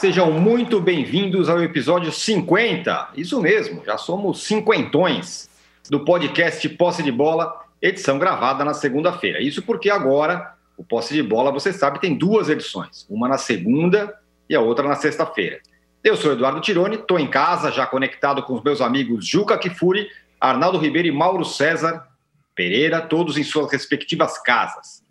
Sejam muito bem-vindos ao episódio 50. Isso mesmo, já somos cinquentões do podcast Posse de Bola, edição gravada na segunda-feira. Isso porque agora o Posse de Bola, você sabe, tem duas edições, uma na segunda e a outra na sexta-feira. Eu sou Eduardo Tironi, estou em casa, já conectado com os meus amigos Juca Kifuri, Arnaldo Ribeiro e Mauro César Pereira, todos em suas respectivas casas.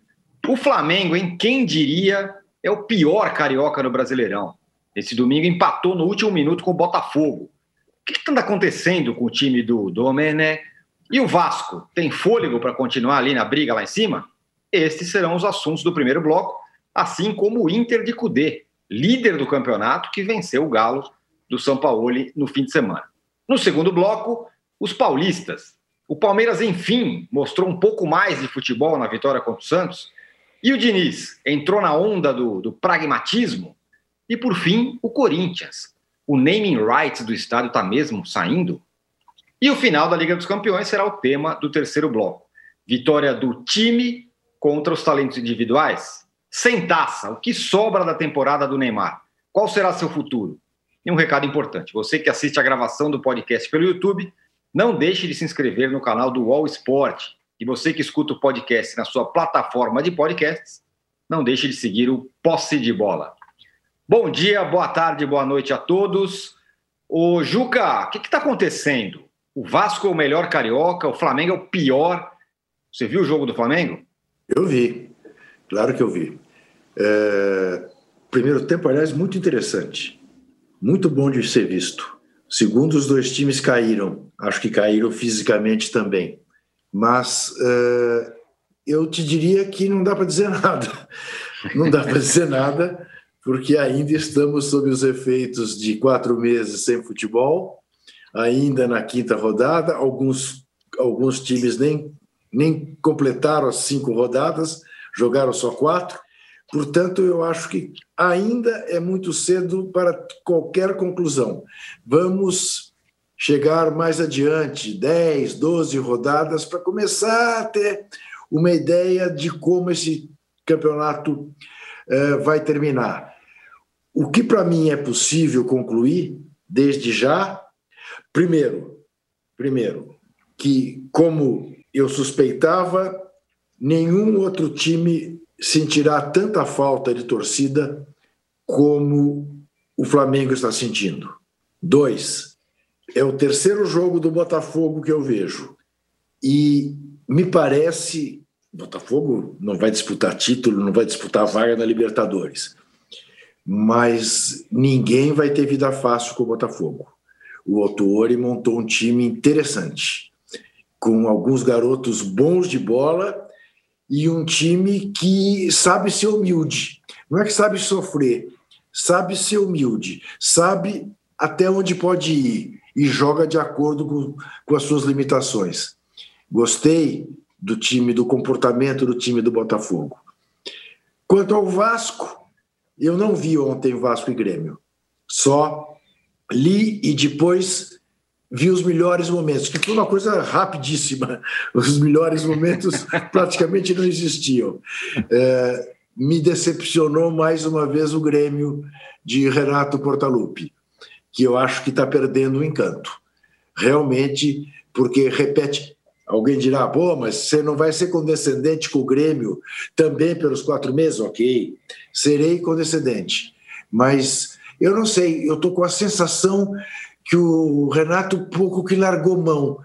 O Flamengo, em quem diria, é o pior carioca no Brasileirão. Esse domingo empatou no último minuto com o Botafogo. O que está acontecendo com o time do Domené? E o Vasco? Tem fôlego para continuar ali na briga lá em cima? Estes serão os assuntos do primeiro bloco, assim como o Inter de Cudê, líder do campeonato, que venceu o Galo do São Paulo no fim de semana. No segundo bloco, os paulistas. O Palmeiras, enfim, mostrou um pouco mais de futebol na vitória contra o Santos. E o Diniz entrou na onda do, do pragmatismo e, por fim, o Corinthians. O naming rights do estádio está mesmo saindo? E o final da Liga dos Campeões será o tema do terceiro bloco. Vitória do time contra os talentos individuais? Sem taça, o que sobra da temporada do Neymar? Qual será seu futuro? E um recado importante: você que assiste a gravação do podcast pelo YouTube, não deixe de se inscrever no canal do Wall Sport. E você que escuta o podcast na sua plataforma de podcasts, não deixe de seguir o Posse de Bola. Bom dia, boa tarde, boa noite a todos. O Juca, o que está acontecendo? O Vasco é o melhor carioca, o Flamengo é o pior. Você viu o jogo do Flamengo? Eu vi, claro que eu vi. É... Primeiro tempo, aliás, muito interessante. Muito bom de ser visto. Segundo, os dois times caíram. Acho que caíram fisicamente também. Mas é... eu te diria que não dá para dizer nada. Não dá para dizer nada porque ainda estamos sob os efeitos de quatro meses sem futebol, ainda na quinta rodada, alguns, alguns times nem, nem completaram as cinco rodadas, jogaram só quatro. Portanto, eu acho que ainda é muito cedo para qualquer conclusão. Vamos chegar mais adiante, 10, 12 rodadas, para começar a ter uma ideia de como esse campeonato eh, vai terminar. O que para mim é possível concluir desde já, primeiro, primeiro, que como eu suspeitava, nenhum outro time sentirá tanta falta de torcida como o Flamengo está sentindo. Dois, é o terceiro jogo do Botafogo que eu vejo. E me parece. Botafogo não vai disputar título, não vai disputar vaga na Libertadores mas ninguém vai ter vida fácil com o Botafogo. O Autori montou um time interessante, com alguns garotos bons de bola e um time que sabe ser humilde. Não é que sabe sofrer, sabe ser humilde, sabe até onde pode ir e joga de acordo com, com as suas limitações. Gostei do time, do comportamento do time do Botafogo. Quanto ao Vasco, eu não vi ontem Vasco e Grêmio. Só li e depois vi os melhores momentos, que foi uma coisa rapidíssima. Os melhores momentos praticamente não existiam. É, me decepcionou mais uma vez o Grêmio de Renato Portaluppi, que eu acho que está perdendo o encanto. Realmente, porque repete. Alguém dirá, pô, mas você não vai ser condescendente com o Grêmio também pelos quatro meses? Ok, serei condescendente. Mas eu não sei, eu estou com a sensação que o Renato pouco que largou mão.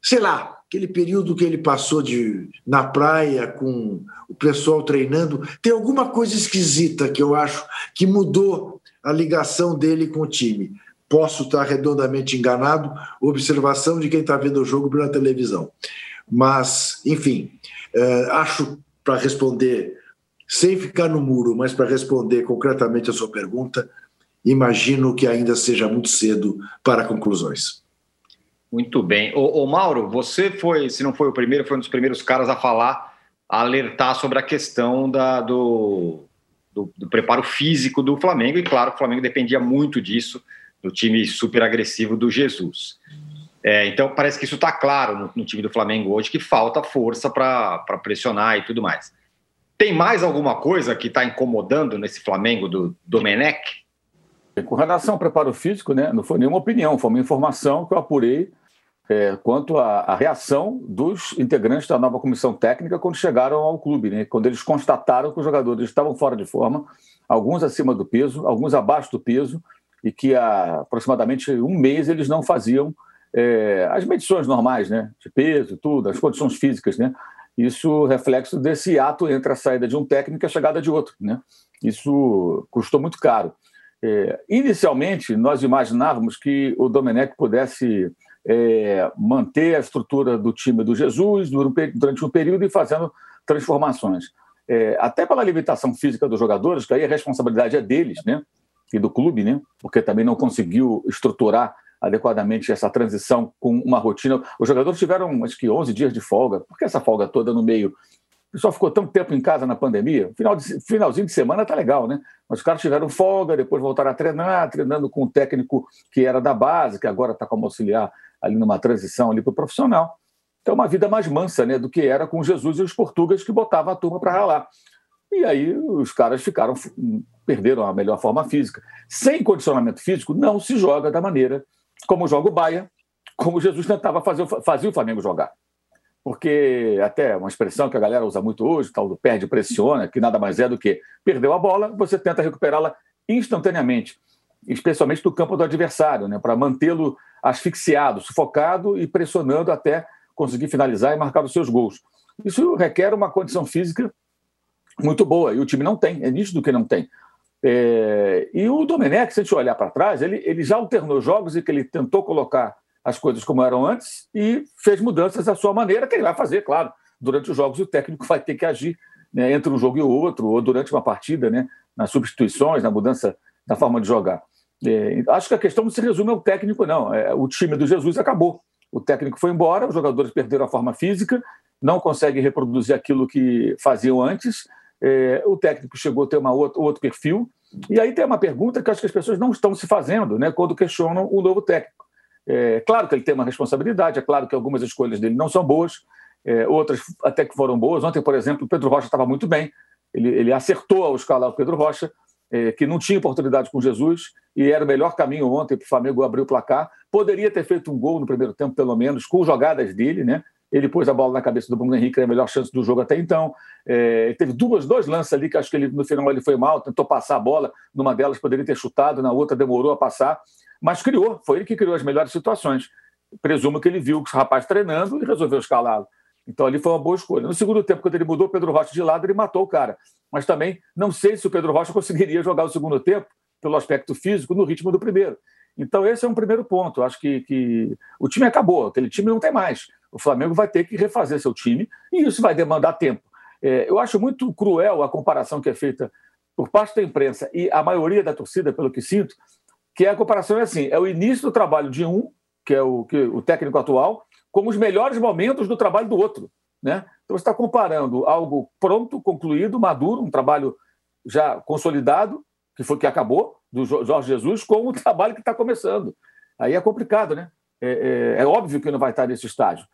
Sei lá, aquele período que ele passou de, na praia com o pessoal treinando, tem alguma coisa esquisita que eu acho que mudou a ligação dele com o time. Posso estar redondamente enganado, observação de quem está vendo o jogo pela televisão. Mas, enfim, é, acho, para responder, sem ficar no muro, mas para responder concretamente a sua pergunta, imagino que ainda seja muito cedo para conclusões. Muito bem. Ô, Mauro, você foi, se não foi o primeiro, foi um dos primeiros caras a falar, a alertar sobre a questão da, do, do, do preparo físico do Flamengo, e claro, o Flamengo dependia muito disso do time super agressivo do Jesus. É, então parece que isso está claro no, no, time do Flamengo hoje, que falta força para pressionar e tudo mais. Tem mais alguma coisa que está incomodando nesse Flamengo do Domenech? Com relação ao preparo físico, né, não foi nenhuma opinião, foi uma informação que eu apurei é, quanto à, à, reação dos integrantes da nova comissão técnica quando chegaram ao clube, né, quando eles constataram que os jogadores estavam fora de forma, alguns acima do peso, alguns abaixo do peso, e que há aproximadamente um mês eles não faziam é, as medições normais, né, de peso, tudo, as condições físicas, né. Isso reflexo desse ato entre a saída de um técnico e a chegada de outro, né. Isso custou muito caro. É, inicialmente, nós imaginávamos que o Domenech pudesse é, manter a estrutura do time do Jesus durante um período e fazendo transformações. É, até pela limitação física dos jogadores, que aí a responsabilidade é deles, né? E do clube, né? Porque também não conseguiu estruturar adequadamente essa transição com uma rotina. Os jogadores tiveram, acho que, 11 dias de folga. Por que essa folga toda no meio? O pessoal ficou tanto tempo em casa na pandemia. Final de, finalzinho de semana tá legal, né? Mas os caras tiveram folga, depois voltaram a treinar, treinando com um técnico que era da base, que agora está como auxiliar ali numa transição ali para o profissional. Então, uma vida mais mansa né, do que era com Jesus e os portugueses que botavam a turma para ralar. E aí os caras ficaram, perderam a melhor forma física. Sem condicionamento físico, não se joga da maneira como joga o Baia, como Jesus tentava fazer, fazia o Flamengo jogar. Porque até uma expressão que a galera usa muito hoje, tal do perde pressiona, que nada mais é do que perdeu a bola, você tenta recuperá-la instantaneamente, especialmente do campo do adversário, né, para mantê-lo asfixiado, sufocado e pressionando até conseguir finalizar e marcar os seus gols. Isso requer uma condição física muito boa, e o time não tem, é nítido que não tem. É... e o Domenech, se a gente olhar para trás, ele, ele já alternou jogos e que ele tentou colocar as coisas como eram antes e fez mudanças da sua maneira, que ele vai fazer, claro. Durante os jogos, o técnico vai ter que agir né, entre um jogo e outro, ou durante uma partida, né, nas substituições, na mudança da forma de jogar. É, acho que a questão não se resume ao técnico, não. É, o time do Jesus acabou. O técnico foi embora, os jogadores perderam a forma física, não conseguem reproduzir aquilo que faziam antes. É, o técnico chegou a ter uma outra, outro perfil. E aí tem uma pergunta que acho que as pessoas não estão se fazendo né, quando questionam o novo técnico. É claro que ele tem uma responsabilidade, é claro que algumas escolhas dele não são boas, é, outras até que foram boas. Ontem, por exemplo, o Pedro Rocha estava muito bem, ele, ele acertou ao escalar o Pedro Rocha, é, que não tinha oportunidade com Jesus e era o melhor caminho ontem para o Flamengo abrir o placar. Poderia ter feito um gol no primeiro tempo, pelo menos, com jogadas dele, né? Ele pôs a bola na cabeça do Bruno Henrique, que era a melhor chance do jogo até então. É, teve duas, dois lances ali que acho que ele, no final ele foi mal, tentou passar a bola. Numa delas poderia ter chutado, na outra demorou a passar, mas criou. Foi ele que criou as melhores situações. Presumo que ele viu o rapaz treinando e resolveu escalá-lo. Então ali foi uma boa escolha. No segundo tempo, quando ele mudou o Pedro Rocha de lado, ele matou o cara. Mas também não sei se o Pedro Rocha conseguiria jogar o segundo tempo, pelo aspecto físico, no ritmo do primeiro. Então esse é um primeiro ponto. Acho que, que o time acabou, aquele time não tem mais. O Flamengo vai ter que refazer seu time e isso vai demandar tempo. É, eu acho muito cruel a comparação que é feita por parte da imprensa e a maioria da torcida, pelo que sinto, que a comparação é assim: é o início do trabalho de um, que é o, que, o técnico atual, como os melhores momentos do trabalho do outro. Né? Então, você está comparando algo pronto, concluído, maduro, um trabalho já consolidado, que foi que acabou, do Jorge Jesus, com o trabalho que está começando. Aí é complicado, né? É, é, é, óbvio que não vai estar nesse estágio.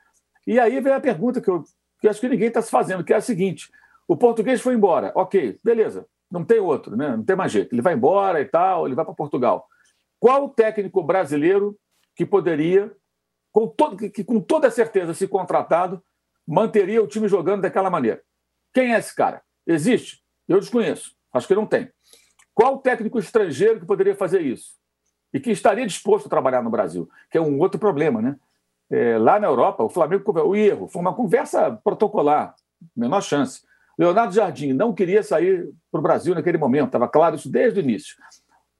E aí vem a pergunta que eu que acho que ninguém está se fazendo, que é a seguinte: o português foi embora, ok, beleza, não tem outro, né? não tem mais jeito. Ele vai embora e tal, ele vai para Portugal. Qual técnico brasileiro que poderia com, todo, que, com toda certeza, se contratado, manteria o time jogando daquela maneira. Quem é esse cara? Existe? Eu desconheço. Acho que não tem. Qual técnico estrangeiro que poderia fazer isso? E que estaria disposto a trabalhar no Brasil? Que é um outro problema, né? É, lá na Europa, o Flamengo, o erro, foi uma conversa protocolar, menor chance. Leonardo Jardim não queria sair para o Brasil naquele momento, estava claro isso desde o início.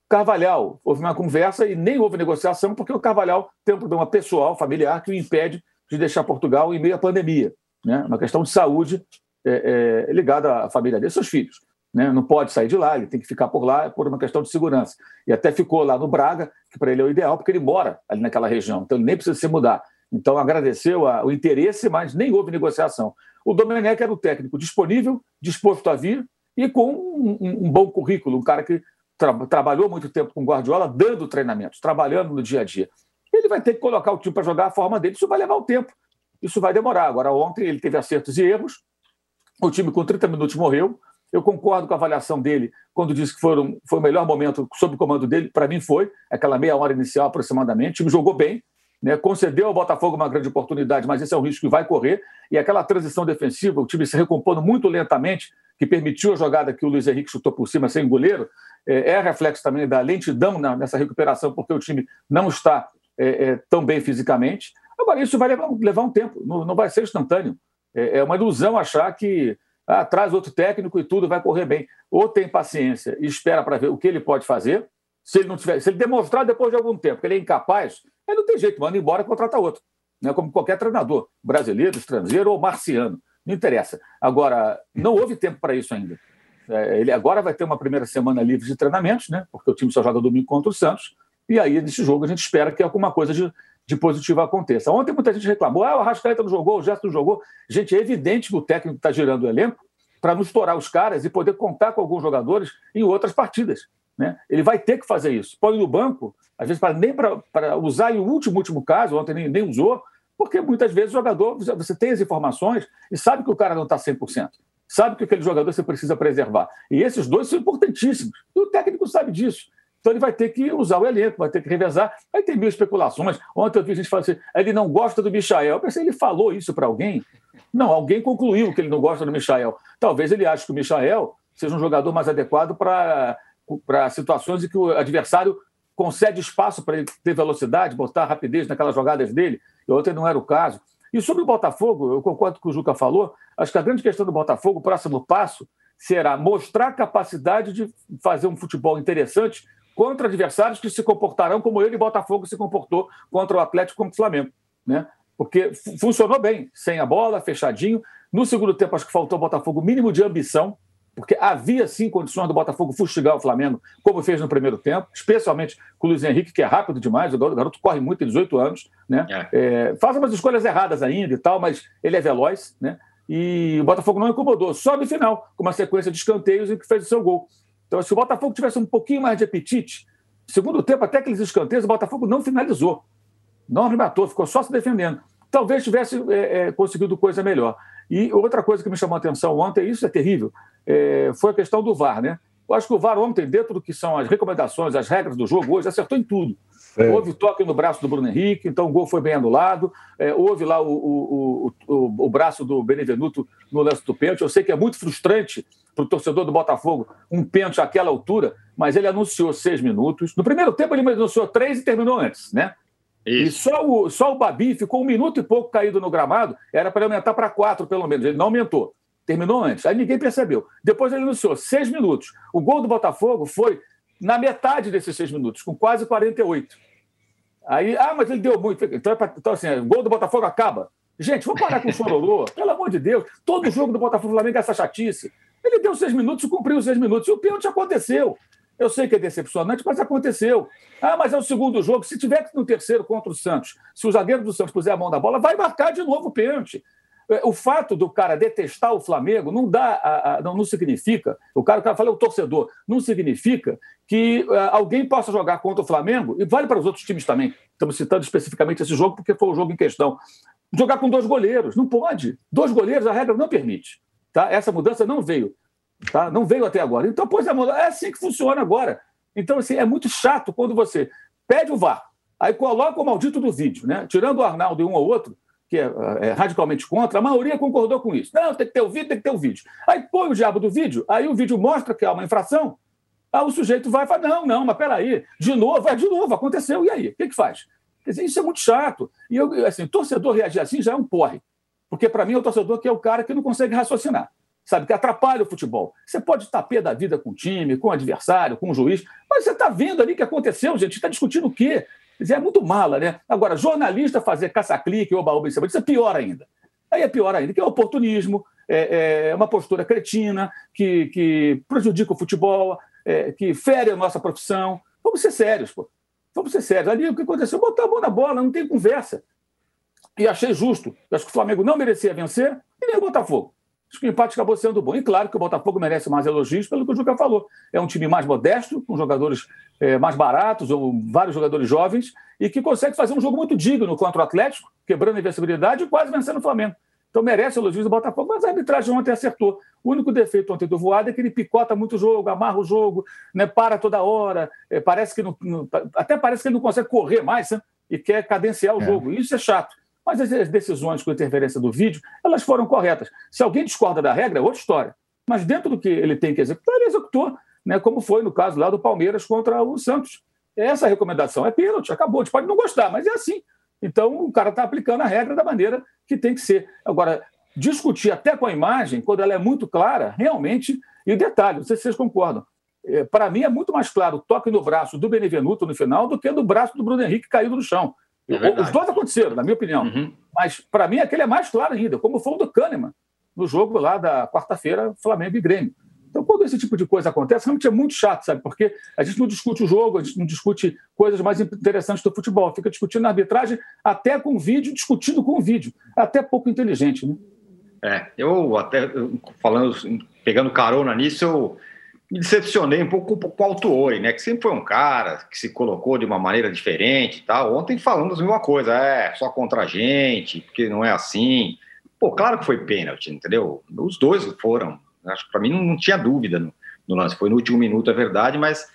Carvalhal, houve uma conversa e nem houve negociação, porque o Carvalhal tem um problema pessoal, familiar, que o impede de deixar Portugal em meio à pandemia. Né? Uma questão de saúde é, é, ligada à família dele, seus filhos. Né? Não pode sair de lá, ele tem que ficar por lá por uma questão de segurança. E até ficou lá no Braga, que para ele é o ideal, porque ele mora ali naquela região, então ele nem precisa se mudar. Então agradeceu a, o interesse, mas nem houve negociação. O Domenech era o técnico disponível, disposto a vir e com um, um, um bom currículo, um cara que tra trabalhou muito tempo com Guardiola, dando treinamentos, trabalhando no dia a dia. Ele vai ter que colocar o time para jogar a forma dele, isso vai levar o tempo. Isso vai demorar. Agora, ontem ele teve acertos e erros, o time com 30 minutos morreu, Eu concordo com a avaliação dele quando disse que foram, foi o melhor momento sob o comando dele. Para mim foi, aquela meia hora inicial aproximadamente. O time jogou bem, né? concedeu ao Botafogo uma grande oportunidade, mas esse é um risco que vai correr. E aquela transição defensiva, o time se recompondo muito lentamente, que permitiu a jogada que o Luiz Henrique chutou por cima sem goleiro, é, é reflexo também da lentidão nessa recuperação, porque o time não está é, é, tão bem fisicamente. Agora, isso vai levar, levar um tempo, não, não, vai ser instantâneo. É, é uma ilusão achar que ah, traz outro técnico e tudo vai correr bem. Ou tem paciência e espera para ver o que ele pode fazer. Se ele não tiver, se ele demonstrar depois de algum tempo que ele é incapaz, aí não tem jeito, manda embora e contrata outro. Né? Como qualquer treinador, brasileiro, estrangeiro ou marciano. Não interessa. Agora, não houve tempo para isso ainda. É, ele agora vai ter uma primeira semana livre de treinamentos, né? porque o time só joga domingo contra o Santos. E aí, nesse jogo, a gente espera que alguma coisa de, de positivo aconteça. Ontem muita gente reclamou, ah, o Arrascaeta não jogou, o Gerson não jogou. Gente, é evidente que o técnico está girando o elenco para não estourar os caras e poder contar com alguns jogadores em outras partidas. Né? Ele vai ter que fazer isso. Põe no banco, às vezes para, nem para usar em último, último caso, ontem nem, nem usou, porque muitas vezes o jogador, você tem as informações e sabe que o cara não está 100%. Sabe que aquele jogador você precisa preservar. E esses dois são importantíssimos. E o técnico sabe disso. Então ele vai ter que usar o elenco, vai ter que revezar. Aí tem mil especulações. Ontem eu vi gente falando assim: ele não gosta do Michael. Eu pensei, ele falou isso para alguém? Não, alguém concluiu que ele não gosta do Michael. Talvez ele ache que o Michael seja um jogador mais adequado para situações em que o adversário concede espaço para ele ter velocidade, botar rapidez naquelas jogadas dele. E ontem não era o caso. E sobre o Botafogo, eu concordo com o que o Juca falou, acho que a grande questão do Botafogo, o próximo passo, será mostrar capacidade de fazer um futebol interessante contra adversários que se comportarão como ele, Botafogo, se comportou contra o Atlético contra o Flamengo. Né? Porque funcionou bem, sem a bola, fechadinho. No segundo tempo, acho que faltou ao Botafogo o mínimo de ambição, porque havia sim condições do Botafogo fustigar o Flamengo, como fez no primeiro tempo, especialmente com o Luiz Henrique, que é rápido demais, o garoto corre muito, tem 18 anos, né? É. É, faz umas escolhas erradas ainda e tal, mas ele é veloz, né? E o Botafogo não incomodou, só no final, com uma sequência de escanteios em que fez o seu gol. Então, se o Botafogo tivesse um pouquinho mais de apetite, segundo tempo, até aqueles escanteios, o Botafogo não finalizou, não arrematou, ficou só se defendendo. Talvez tivesse é, é, conseguido coisa melhor. E outra coisa que me chamou a atenção ontem, isso é terrível, é, foi a questão do VAR, né? Eu acho que o VAR ontem, dentro do que são as recomendações, as regras do jogo, hoje acertou em tudo. É. Houve toque no braço do Bruno Henrique, então o gol foi bem anulado. É, houve lá o, o, o, o, braço do Benevenuto no lance do pênalti. Eu sei que é muito frustrante para o torcedor do Botafogo um pênalti àquela altura, mas ele anunciou seis minutos. No primeiro tempo, ele anunciou três e terminou antes, né? Isso. E só o, só o Babi ficou um minuto e pouco caído no gramado, era para aumentar para quatro, pelo menos. Ele não aumentou. Terminou antes. Aí ninguém percebeu. Depois ele anunciou seis minutos. O gol do Botafogo foi na metade desses seis minutos, com quase 48. Aí, ah, mas ele deu muito. Então, é então assim, o gol do Botafogo acaba. Gente, vamos parar com o chororô, pelo amor de Deus. Todo jogo do Botafogo Flamengo é essa chatice. Ele deu seis minutos, cumpriu os seis minutos, e o pênalti aconteceu. Eu sei que é decepcionante, mas aconteceu. Ah, mas é o segundo jogo. Se tiver no terceiro contra o Santos, se o zagueiro do Santos puser a mão na bola, vai marcar de novo o pênalti. É, o fato do cara detestar o Flamengo não dá, a, a, não, não, significa, o cara, o cara fala o torcedor, não significa que a, é, alguém possa jogar contra o Flamengo, e vale para os outros times também. Estamos citando especificamente esse jogo porque foi o jogo em questão. Jogar com dois goleiros, não pode. Dois goleiros, a regra não permite. Tá? Essa mudança não veio. Tá? Não veio até agora. Então, pois é, é assim que funciona agora. Então, assim, é muito chato quando você pede o VAR, aí coloca o maldito do vídeo, né? Tirando o Arnaldo e um ou outro, que é, é, radicalmente contra, a maioria concordou com isso. Não, tem que ter o vídeo, tem que ter o vídeo. Aí põe o diabo do vídeo, aí o vídeo mostra que há uma infração, aí o sujeito vai e fala, não, não, mas peraí, de novo, é de novo, aconteceu, e aí? O que, que faz? Quer dizer, isso é muito chato. E eu, assim, torcedor reagir assim já é um porre. Porque, para mim, é o torcedor que é o cara que não consegue raciocinar, sabe? Que atrapalha o futebol. Você pode estar pé da vida com o time, com o adversário, com o juiz, mas você está vendo ali o que aconteceu, gente. Está discutindo o quê? É muito mala, né? Agora, jornalista fazer caça-clique cima, isso é pior ainda. Aí é pior ainda, que é oportunismo, é, é uma postura cretina, que, que prejudica o futebol, é, que fere a nossa profissão. Vamos ser sérios, pô. Vamos ser sérios. Ali o que aconteceu? Botar a mão na bola, não tem conversa. E achei justo. Acho que o Flamengo não merecia vencer e nem o Botafogo. Acho que o empate acabou sendo bom. E claro que o Botafogo merece mais elogios pelo que o Juca falou. É um time mais modesto, com jogadores é, mais baratos, ou vários jogadores jovens, e que consegue fazer um jogo muito digno contra o Atlético, quebrando a invencibilidade e quase vencendo o Flamengo. Então merece elogios do Botafogo, mas a arbitragem ontem acertou. O único defeito ontem do Voado é que ele picota muito o jogo, amarra o jogo, né, para toda hora, é, parece que não, não, até parece que ele não consegue correr mais né, e quer cadenciar o é. jogo. Isso é chato. Mas as decisões com interferência do vídeo, elas foram corretas. Se alguém discorda da regra, é outra história. Mas dentro do que ele tem que executar, ele executou, né, como foi no caso lá do Palmeiras contra o Santos. Essa recomendação é pênalti, acabou. A gente pode não gostar, mas é assim. Então, o cara está aplicando a regra da maneira que tem que ser. Agora, discutir até com a imagem, quando ela é muito clara, realmente, e detalhe, não sei se vocês concordam, é, para mim é muito mais claro o toque no braço do Benevenuto no final do que do braço do Bruno Henrique caído no chão. É Os dois aconteceram, na minha opinião. Uhum. Mas, para mim, aquele é mais claro ainda, como foi o do Kahneman, no jogo lá da quarta-feira, Flamengo e Grêmio. Então, quando esse tipo de coisa acontece, realmente é muito chato, sabe? Porque a gente não discute o jogo, a gente não discute coisas mais interessantes do futebol, fica discutindo a arbitragem até com vídeo, discutindo com vídeo. Até pouco inteligente, né? É, eu até falando, pegando carona nisso, eu me decepcionei um pouco com o Altuori, né? Que sempre foi um cara que se colocou de uma maneira diferente e tal. Ontem falamos a mesma coisa, é só contra a gente, porque não é assim. Pô, claro que foi pênalti, entendeu? Os dois foram. Acho que para mim não, não, tinha dúvida no, no, lance. Foi no último minuto, é verdade, mas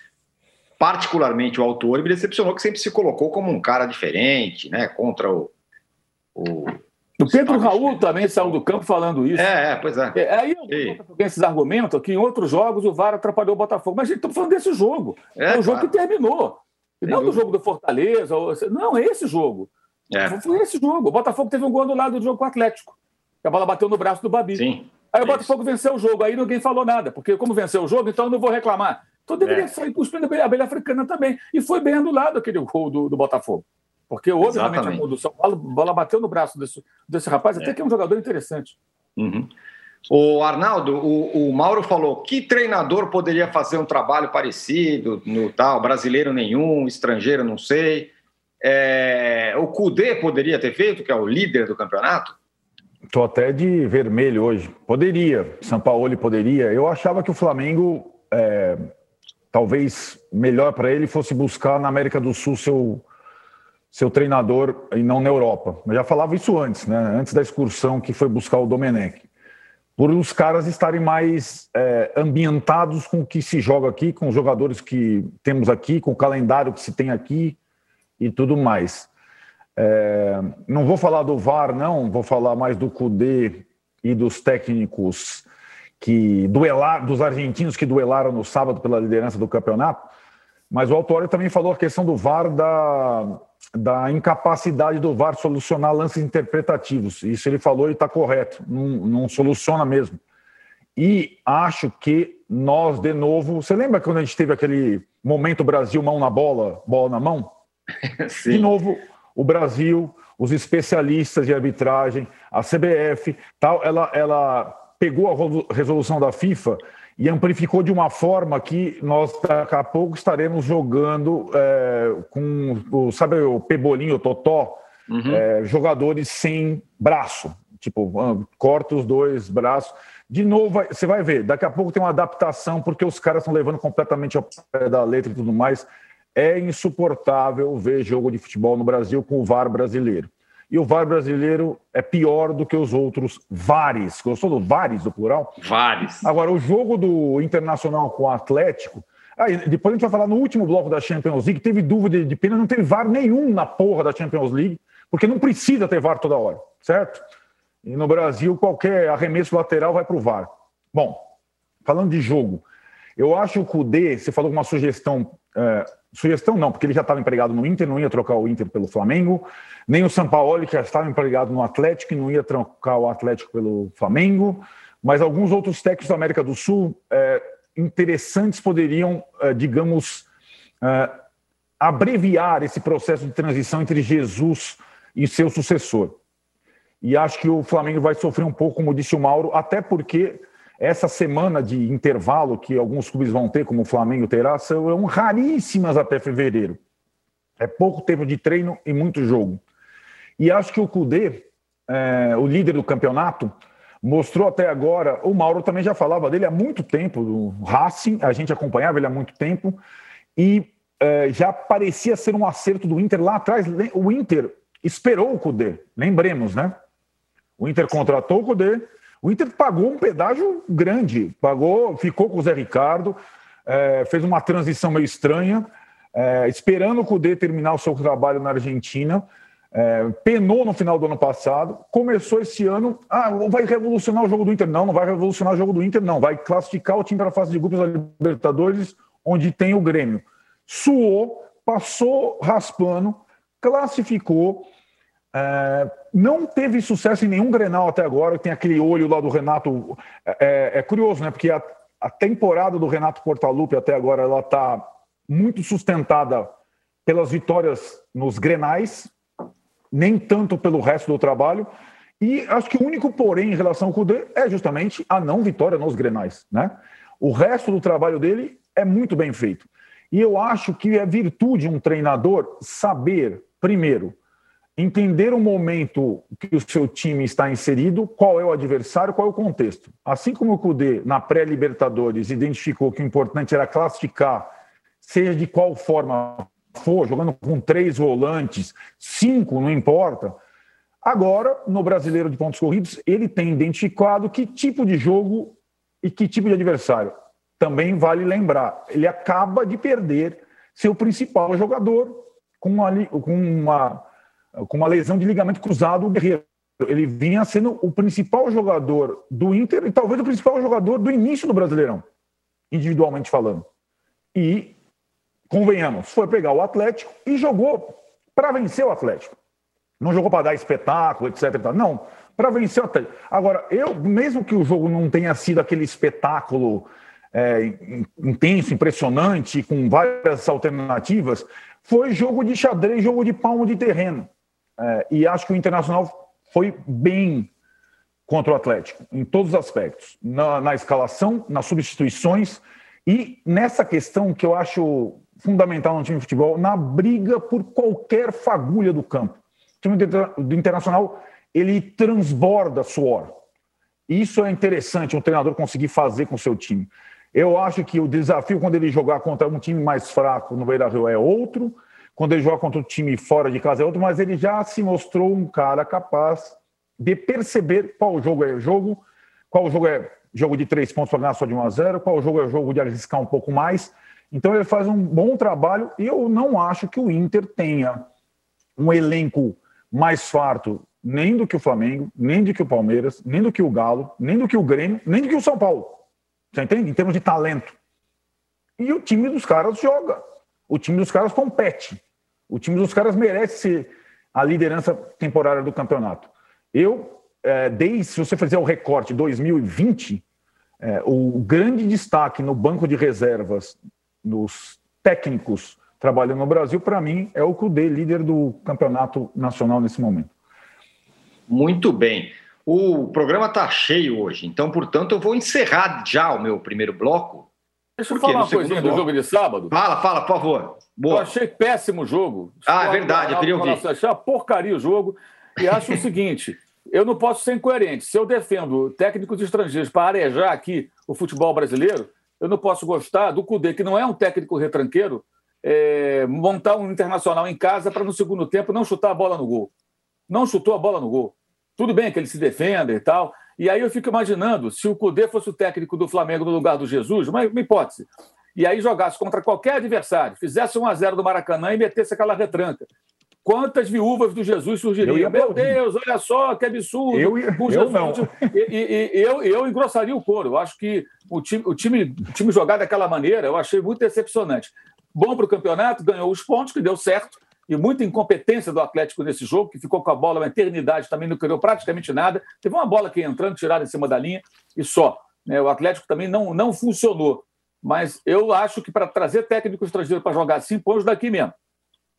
particularmente o autor me decepcionou que sempre se colocou como um cara diferente, né? Contra o. o o Pedro Raul também saiu do campo falando isso. É, é pois é. é aí eu esses argumentos que em outros jogos o VAR atrapalhou o Botafogo. Mas a gente está falando desse jogo. É, é o jogo claro. que terminou. E não do jogo do Fortaleza. Não, é esse jogo. É. Foi esse jogo. O Botafogo teve um gol do lado do jogo com o Atlético. A bola bateu no braço do Babi. Sim. Aí o Botafogo venceu o jogo, aí ninguém falou nada, porque como venceu o jogo, então eu não vou reclamar. Então deveria é. sair cuspindo a abelha africana também. E foi bem anulado aquele gol do, do Botafogo. Porque houve realmente a condução. A bola bateu no braço desse, desse rapaz, é. até que é um jogador interessante. Uhum. O Arnaldo, o, o, Mauro falou que treinador poderia fazer um trabalho parecido no tal, brasileiro nenhum, estrangeiro não sei. É, o Cudê poderia ter feito, que é o líder do campeonato? Estou até de vermelho hoje. Poderia, São Paulo poderia. Eu achava que o Flamengo, é, talvez melhor para ele fosse buscar na América do Sul seu, seu treinador e não na Europa. Eu já falava isso antes, né? antes da excursão que foi buscar o Domenech. Por os caras estarem mais é, ambientados com o que se joga aqui, com os jogadores que temos aqui, com o calendário que se tem aqui e tudo mais. É, não vou falar do VAR, não, vou falar mais do CUDE e dos técnicos que duelar, dos argentinos que duelaram no sábado pela liderança do campeonato. Mas o Autório também falou a questão do VAR da, da incapacidade do VAR solucionar lances interpretativos. Isso ele falou e está correto, não, não soluciona mesmo. E acho que nós, de novo. Você lembra quando a gente teve aquele momento Brasil mão na bola, bola na mão? Sim. De novo, o Brasil, os especialistas de arbitragem, a CBF, tal, ela, ela pegou a resolução da FIFA e amplificou de uma forma que nós daqui a pouco estaremos jogando é, com, o, sabe, o Pebolinho, o Totó, uhum. é, jogadores sem braço, tipo, ah, corta os dois braços. De novo, você vai ver, daqui a pouco tem uma adaptação, porque os caras estão levando completamente ao pé da letra e tudo mais. É insuportável ver jogo de futebol no Brasil com o VAR brasileiro. E o VAR brasileiro é pior do que os outros VARs. Gostou do VARs, do plural? VARs. Agora, o jogo do Internacional com o Atlético. Aí, depois a gente vai falar no último bloco da Champions League. Teve dúvida de pena, não teve VAR nenhum na porra da Champions League, porque não precisa ter VAR toda hora, certo? E no Brasil, qualquer arremesso lateral vai para o VAR. Bom, falando de jogo, eu acho que o Cudê, você falou uma sugestão é, Sugestão não, porque ele já estava empregado no Inter, não ia trocar o Inter pelo Flamengo, nem o Sampaoli, que já estava empregado no Atlético e não ia trocar o Atlético pelo Flamengo, mas alguns outros técnicos da América do Sul é, interessantes poderiam, é, digamos, é, abreviar esse processo de transição entre Jesus e seu sucessor. E acho que o Flamengo vai sofrer um pouco, como disse o Mauro, até porque essa semana de intervalo que alguns clubes vão ter, como o Flamengo terá, são raríssimas até fevereiro. É pouco tempo de treino e muito jogo. E acho que o Cudê, é, o líder do campeonato, mostrou até agora. O Mauro também já falava dele há muito tempo, do Racing, a gente acompanhava ele há muito tempo, e é, já parecia ser um acerto do Inter lá atrás. O Inter esperou o Cudê, lembremos, né? O Inter contratou o Cudê, o Inter pagou um pedágio grande, pagou, ficou com o Zé Ricardo, é, fez uma transição meio estranha, é, esperando o Cudê terminar o seu trabalho na Argentina. É, penou no final do ano passado, começou esse ano. Ah, vai revolucionar o jogo do Inter? Não, não vai revolucionar o jogo do Inter, não. Vai classificar o time para a fase de grupos da Libertadores, onde tem o Grêmio. Suou, passou raspando, classificou. É, não teve sucesso em nenhum Grenal até agora. Tem aquele olho lá do Renato. É, é, é curioso, né? Porque a, a, temporada do Renato Portaluppi até agora ela está muito sustentada pelas vitórias nos Grenais, nem tanto pelo resto do trabalho. E acho que o único porém em relação ao Cudê é justamente a não vitória nos Grenais, né? O resto do trabalho dele é muito bem feito. E eu acho que é virtude um treinador saber, primeiro, entender o momento que o seu time está inserido, qual é o adversário, qual é o contexto. Assim como o Cudê, na pré-Libertadores, identificou que o importante era classificar, seja de qual forma for, jogando com três volantes, cinco, não importa. Agora, no Brasileiro de Pontos Corridos, ele tem identificado que tipo de jogo e que tipo de adversário. Também vale lembrar, ele acaba de perder seu principal jogador com uma, com uma, com uma lesão de ligamento cruzado, o Guerreiro. Ele vinha sendo o principal jogador do Inter e talvez o principal jogador do início do Brasileirão, individualmente falando. E convenhamos, foi pegar o Atlético e jogou para vencer o Atlético. Não jogou para dar espetáculo, etc. Não, para vencer o Atlético. Agora, eu, mesmo que o jogo não tenha sido aquele espetáculo é, intenso, impressionante, com várias alternativas, foi jogo de xadrez, jogo de palmo de terreno. É, e acho que o Internacional foi bem contra o Atlético, em todos os aspectos. Na, na escalação, nas substituições e nessa questão que eu acho fundamental no time de futebol, na briga por qualquer fagulha do campo. O time do Internacional, ele transborda suor. Isso é interessante um treinador conseguir fazer com seu time. Eu acho que o desafio quando ele jogar contra um time mais fraco no Beira-Rio é outro, quando ele joga contra um time fora de casa é outro, mas ele já se mostrou um cara capaz de perceber qual jogo é jogo, qual jogo é jogo de três pontos para ganhar só de 1 a 0, qual jogo é jogo de arriscar um pouco mais então ele faz um bom trabalho e eu não acho que o Inter tenha um elenco mais farto nem do que o Flamengo, nem do que o Palmeiras, nem do que o Galo, nem do que o Grêmio, nem do que o São Paulo. Você entende? Em termos de talento. E o time dos caras joga. O time dos caras compete. O time dos caras merece a liderança temporária do campeonato. Eu, é, desde, se você fizer o recorte 2020, é, o grande destaque no banco de reservas dos técnicos trabalhando no Brasil, para mim, é o Cudê, líder do campeonato nacional nesse momento. Muito bem. O programa está cheio hoje, então, portanto, eu vou encerrar já o meu primeiro bloco. Deixa eu falar uma coisinha do jogo de sábado. Fala, fala, por favor. Boa. Eu achei péssimo o jogo. Ah, é verdade, eu queria ouvir. Achei uma porcaria o jogo. E acho o seguinte: eu não posso ser incoerente. Se eu defendo técnicos estrangeiros para arejar aqui o futebol brasileiro, eu não posso gostar do Cudê, que não é um técnico retranqueiro, é, montar um internacional em casa para no segundo tempo não chutar a bola no gol. Não chutou a bola no gol. Tudo bem que ele se defenda e tal. E aí eu fico imaginando se o Cudê fosse o técnico do Flamengo no lugar do Jesus, uma, uma hipótese. E aí jogasse contra qualquer adversário, fizesse 1 a 0 do Maracanã e metesse aquela retranca. Quantas viúvas do Jesus surgiriam? Meu Deus, olha só que absurdo. Eu, eu Jesus, não. E, e, e, eu, eu engrossaria o couro. Eu acho que o time, o, time, o time jogar daquela maneira, eu achei muito decepcionante. Bom para o campeonato, ganhou os pontos, que deu certo, e muita incompetência do Atlético nesse jogo, que ficou com a bola uma eternidade, também não criou praticamente nada. Teve uma bola que entrando, tirada em cima da linha, e só. Né? O Atlético também não, não funcionou. Mas eu acho que para trazer técnico estrangeiro para jogar assim, põe os daqui mesmo.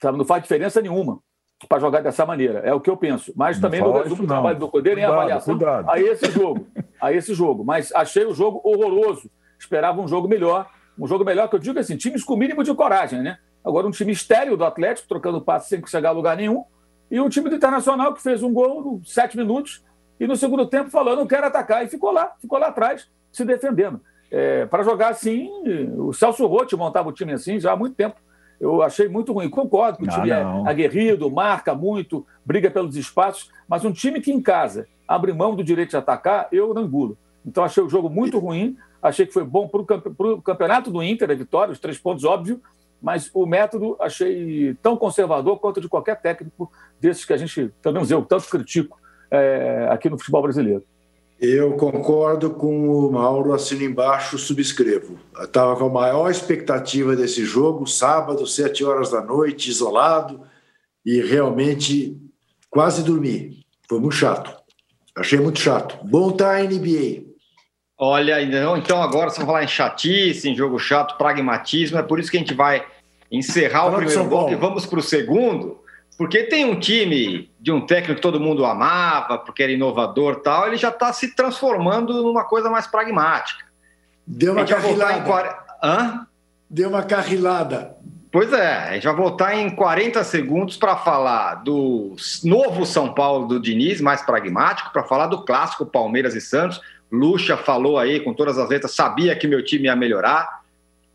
Sabe? Não faz diferença nenhuma para jogar dessa maneira. É o que eu penso. Mas também não resumo o trabalho do Codê em avaliação cuidado. a esse jogo. A esse jogo. Mas achei o jogo horroroso. Esperava um jogo melhor. Um jogo melhor que eu digo assim, times com mínimo de coragem, né? Agora um time estéreo do Atlético, trocando passe sem chegar a lugar nenhum. E um time do Internacional que fez um gol nos sete minutos e no segundo tempo falou, não quero atacar. E ficou lá, ficou lá atrás, se defendendo. É, para jogar assim, o Celso Rotti montava o time assim já há muito tempo. Eu achei muito ruim. Concordo que o ah, time ah, é aguerrido, marca muito, briga pelos espaços, mas um time que em casa abre mão do direito de atacar, eu não engulo. Então achei o jogo muito ruim, achei que foi bom para o campeonato do Inter, a vitória, os três pontos, óbvio, mas o método achei tão conservador quanto de qualquer técnico desses que a gente, pelo menos eu, tanto critico é, aqui no futebol brasileiro. Eu concordo com o Mauro, assino embaixo, subscrevo. Estava com a maior expectativa desse jogo, sábado, sete horas da noite, isolado, e realmente quase dormi. Foi muito chato. Achei muito chato. Bom tá NBA. Olha, então agora você vai falar em chatice, em jogo chato, pragmatismo. É por isso que a gente vai encerrar Fala o primeiro bloco e vamos para o segundo. Porque tem um time de um técnico que todo mundo amava, porque era inovador tal, ele já está se transformando numa coisa mais pragmática. Deu uma carrilada. Em... Hã? Deu uma carrilada. Pois é, a gente vai voltar em 40 segundos para falar do novo São Paulo do Diniz, mais pragmático, para falar do clássico Palmeiras e Santos. Lucha falou aí com todas as letras, sabia que meu time ia melhorar.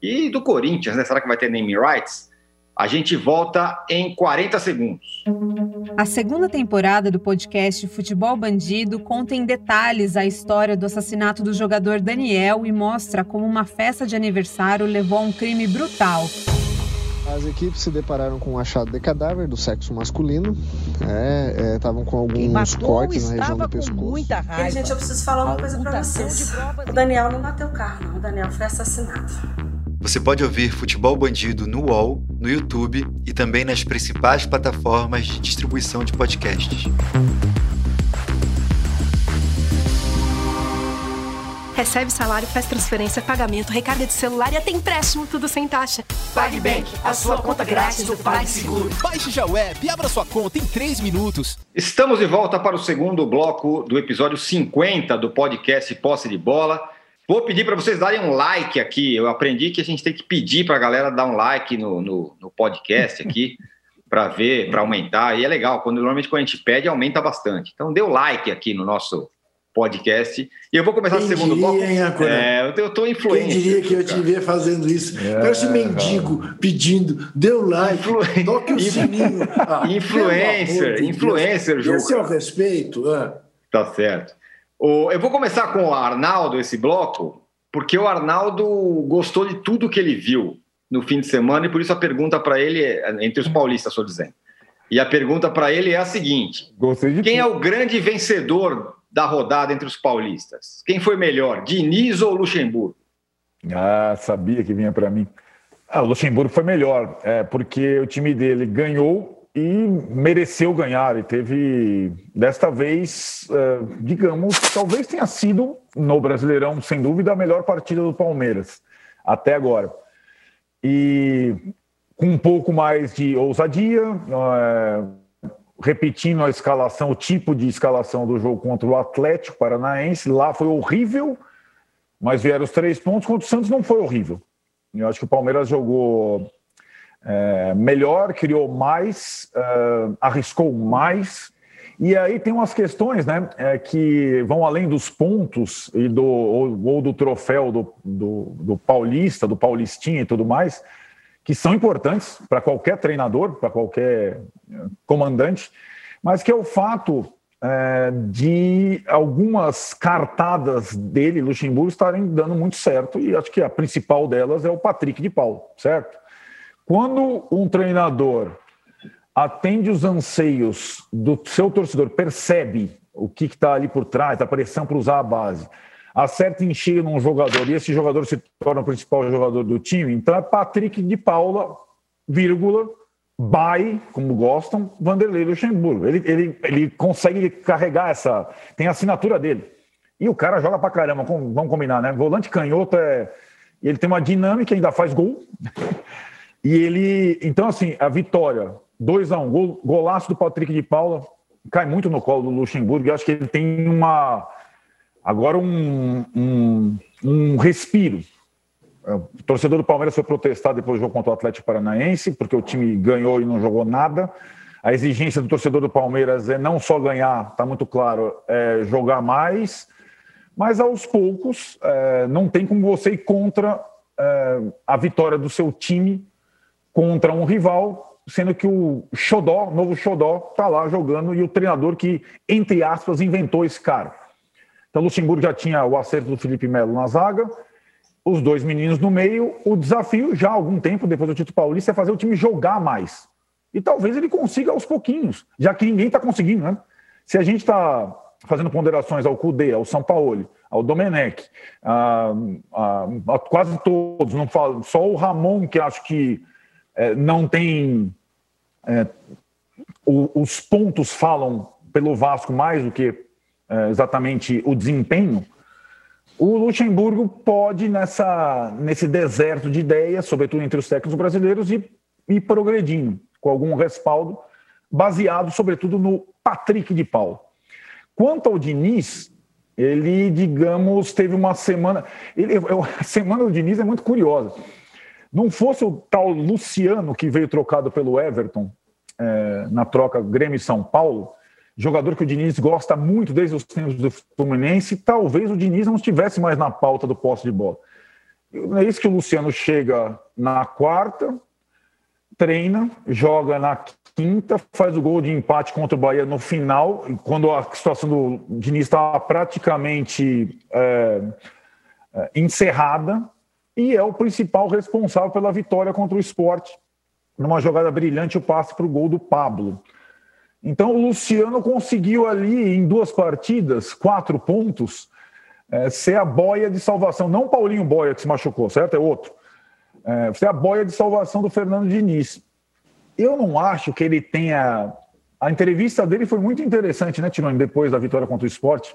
E do Corinthians, né? Será que vai ter name rights? A gente volta em 40 segundos. A segunda temporada do podcast Futebol Bandido conta em detalhes a história do assassinato do jogador Daniel e mostra como uma festa de aniversário levou a um crime brutal. As equipes se depararam com um achado de cadáver do sexo masculino. Estavam é, é, com alguns cortes na região do pescoço. Muita raiva. gente, eu preciso falar uma coisa para vocês. O Daniel não bateu o carro, não. O Daniel foi assassinado. Você pode ouvir Futebol Bandido no UOL, no YouTube e também nas principais plataformas de distribuição de podcasts. Recebe salário, faz transferência, pagamento, recarga de celular e até empréstimo, tudo sem taxa. PagBank, a sua conta grátis do PagSeguro. Baixe já o app e abra sua conta em 3 minutos. Estamos de volta para o segundo bloco do episódio 50 do podcast Posse de Bola. Vou pedir para vocês darem um like aqui. Eu aprendi que a gente tem que pedir para a galera dar um like no, no, no podcast aqui para ver, para aumentar. E é legal, quando normalmente quando a gente pede, aumenta bastante. Então dê o like aqui no nosso podcast. E eu vou começar Quem o segundo diria, bloco. Hein, é, eu estou influente. Quem diria que eu te ver fazendo isso? É, Parece mendigo pedindo, deu like, Influ... toque o sininho. Ah, influencer, influencer, Ju. Esse é o respeito. Ah. Tá certo. Eu vou começar com o Arnaldo esse bloco, porque o Arnaldo gostou de tudo que ele viu no fim de semana e por isso a pergunta para ele, é, entre os paulistas, estou dizendo. E a pergunta para ele é a seguinte: quem é o grande vencedor da rodada entre os paulistas? Quem foi melhor, Diniz ou Luxemburgo? Ah, sabia que vinha para mim. Ah, o Luxemburgo foi melhor, é, porque o time dele ganhou e mereceu ganhar. E teve, desta vez, uh, digamos, talvez tenha sido no Brasileirão, sem dúvida, a melhor partida do Palmeiras até agora. E com um pouco mais de ousadia, uh, repetindo a escalação, o tipo de escalação do jogo contra o Atlético Paranaense. Lá foi horrível, mas vieram os três pontos. Contra o Santos não foi horrível. Eu acho que o Palmeiras jogou é, melhor, criou mais, uh, arriscou mais. E aí tem umas questões né, é, que vão além dos pontos e do, ou, ou do troféu do, do, do, paulista, do paulistinha e tudo mais, que são importantes para qualquer treinador, para qualquer é, comandante, mas que é o fato é, de algumas cartadas dele, Luxemburgo, estarem dando muito certo, e acho que a principal delas é o Patrick de Paulo, certo? Quando um treinador atende os anseios do seu torcedor, percebe o que está ali por trás, a pressão para usar a base, acerta em cheio num jogador e esse jogador se torna o principal jogador do time, então é Patrick de Paula, vírgula, by, como gostam, Vanderlei Luxemburgo. Ele, ele, ele consegue carregar essa. Tem a assinatura dele. E o cara joga pra caramba, vamos combinar, né? Volante canhoto é. Ele tem uma dinâmica, ainda faz gol. E ele, então assim, a vitória, 2 a 1 um, gol, golaço do Patrick de Paula, cai muito no colo do Luxemburgo. Eu acho que ele tem uma agora um, um, um respiro. É, o torcedor do Palmeiras foi protestar depois do jogo contra o Atlético Paranaense, porque o time ganhou e não jogou nada. A exigência do torcedor do Palmeiras é não só ganhar, está muito claro, é jogar mais, mas aos poucos é, não tem como você ir contra é, a vitória do seu time contra um rival, sendo que o Xodó, novo Xodó, está lá jogando e o treinador que, entre aspas, inventou esse cara. Então, Luxemburgo já tinha o acerto do Felipe Melo na zaga, os dois meninos no meio. O desafio, já há algum tempo, depois do título paulista, é fazer o time jogar mais. E talvez ele consiga aos pouquinhos, já que ninguém está conseguindo, né? Se a gente está fazendo ponderações ao Cudê, ao São Paulo, ao Domenech, a, a, a, quase todos, não falo, só o Ramon que acho que é, não tem é, o, os pontos falam pelo Vasco mais do que exatamente o desempenho. O Luxemburgo pode nessa nesse deserto de ideias, sobretudo entre os técnicos brasileiros, e ir progredindo com algum respaldo, baseado sobretudo no Patrick de Paulo. Quanto ao Diniz, ele, digamos, teve uma semana. Ele, a semana do Diniz é muito curiosa. Não fosse o tal Luciano que veio trocado pelo Everton é, na troca Grêmio São Paulo, jogador que o Diniz gosta muito desde os tempos do Fluminense, talvez o Diniz não estivesse mais na pauta do posse de bola. É isso que o Luciano chega na quarta, treina, joga na quinta, faz o gol de empate contra o Bahia no final, quando a situação do Diniz estava praticamente é, é, encerrada, e é o principal responsável pela vitória contra o esporte. Numa jogada brilhante, o passe para o gol do Pablo. Então, o Luciano conseguiu ali, em duas partidas, quatro pontos, é, ser a boia de salvação. Não Paulinho Boia que se machucou, certo? É outro. É, ser a boia de salvação do Fernando Diniz eu não acho que ele tenha. A entrevista dele foi muito interessante, né, Tironi, depois da vitória contra o esporte,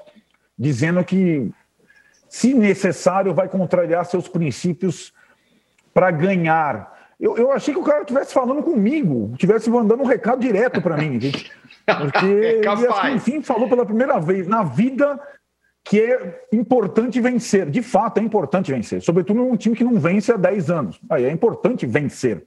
dizendo que, se necessário, vai contrariar seus princípios para ganhar. Eu, eu achei que o cara estivesse falando comigo, estivesse mandando um recado direto para mim. Porque é ele, assim, enfim, falou pela primeira vez na vida que é importante vencer. De fato, é importante vencer. Sobretudo num time que não vence há 10 anos. Aí é importante vencer.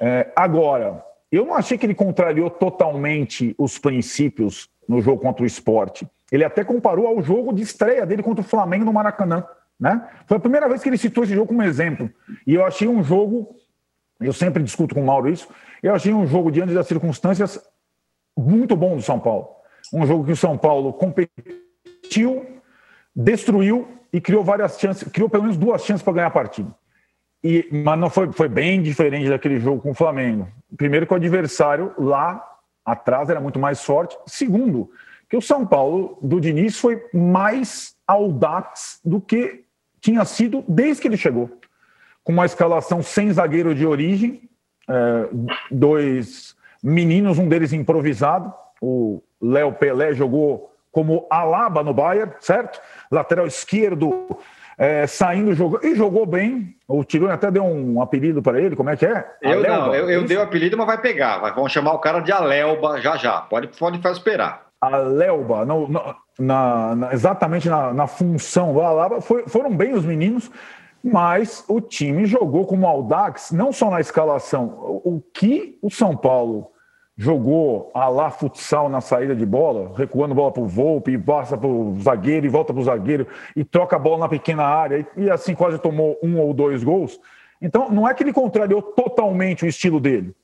É, agora, eu não achei que ele contrariou totalmente os princípios no jogo contra o esporte. Ele até comparou ao jogo de estreia dele contra o Flamengo no Maracanã. Né? Foi a primeira vez que ele citou esse jogo como exemplo. E eu achei um jogo, eu sempre discuto com o Mauro isso, eu achei um jogo diante das circunstâncias muito bom do São Paulo. Um jogo que o São Paulo competiu, destruiu e criou várias chances, criou pelo menos duas chances para ganhar a partida. E, mas não foi, foi bem diferente daquele jogo com o Flamengo. Primeiro, que o adversário lá atrás era muito mais forte. Segundo, que o São Paulo do Diniz foi mais audaz do que tinha sido desde que ele chegou. Com uma escalação sem zagueiro de origem, é, dois meninos, um deles improvisado. O Léo Pelé jogou como Alaba no Bayern, certo? Lateral esquerdo, é, saindo jogando. E jogou bem. O Tirone até deu um apelido para ele, como é que é? Eu Alelba, não, eu, eu dei o apelido, mas vai pegar. Vai, vão chamar o cara de Alelba já já. Pode, pode fazer esperar. Alelba, no, no, na, na, exatamente na, na função do Alaba, foi, foram bem os meninos, mas o time jogou como Aldax, não só na escalação. O, que o São Paulo jogou a lá futsal na saída de bola, recuando bola para o Volpe, passa para o zagueiro e volta para o zagueiro e troca a bola na pequena área e, assim quase tomou um ou dois gols. Então, não é que ele contrariou totalmente o estilo dele.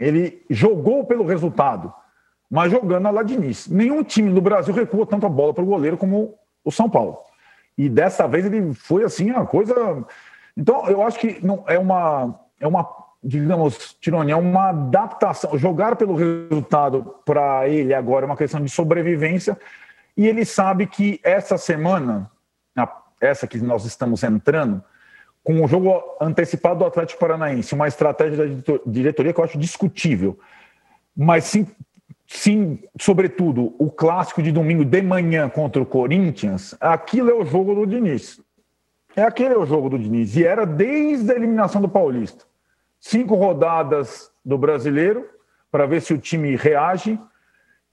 Ele jogou pelo resultado, mas jogando a lá Nenhum time no Brasil recua tanto a bola para o goleiro como o São Paulo. E dessa vez ele foi assim, a coisa. Então, eu acho que não é uma, é uma digamos, Tironi, é uma adaptação. Jogar pelo resultado para ele agora é uma questão de sobrevivência. E ele sabe que essa semana, essa que nós estamos entrando, com o jogo antecipado do Atlético Paranaense, uma estratégia da diretoria que eu acho discutível, mas sim, sim, sobretudo, o clássico de domingo de manhã contra o Corinthians, aquilo é o jogo do Diniz. É aquele é o jogo do Diniz. E era desde a eliminação do Paulista cinco rodadas do brasileiro para ver se o time reage,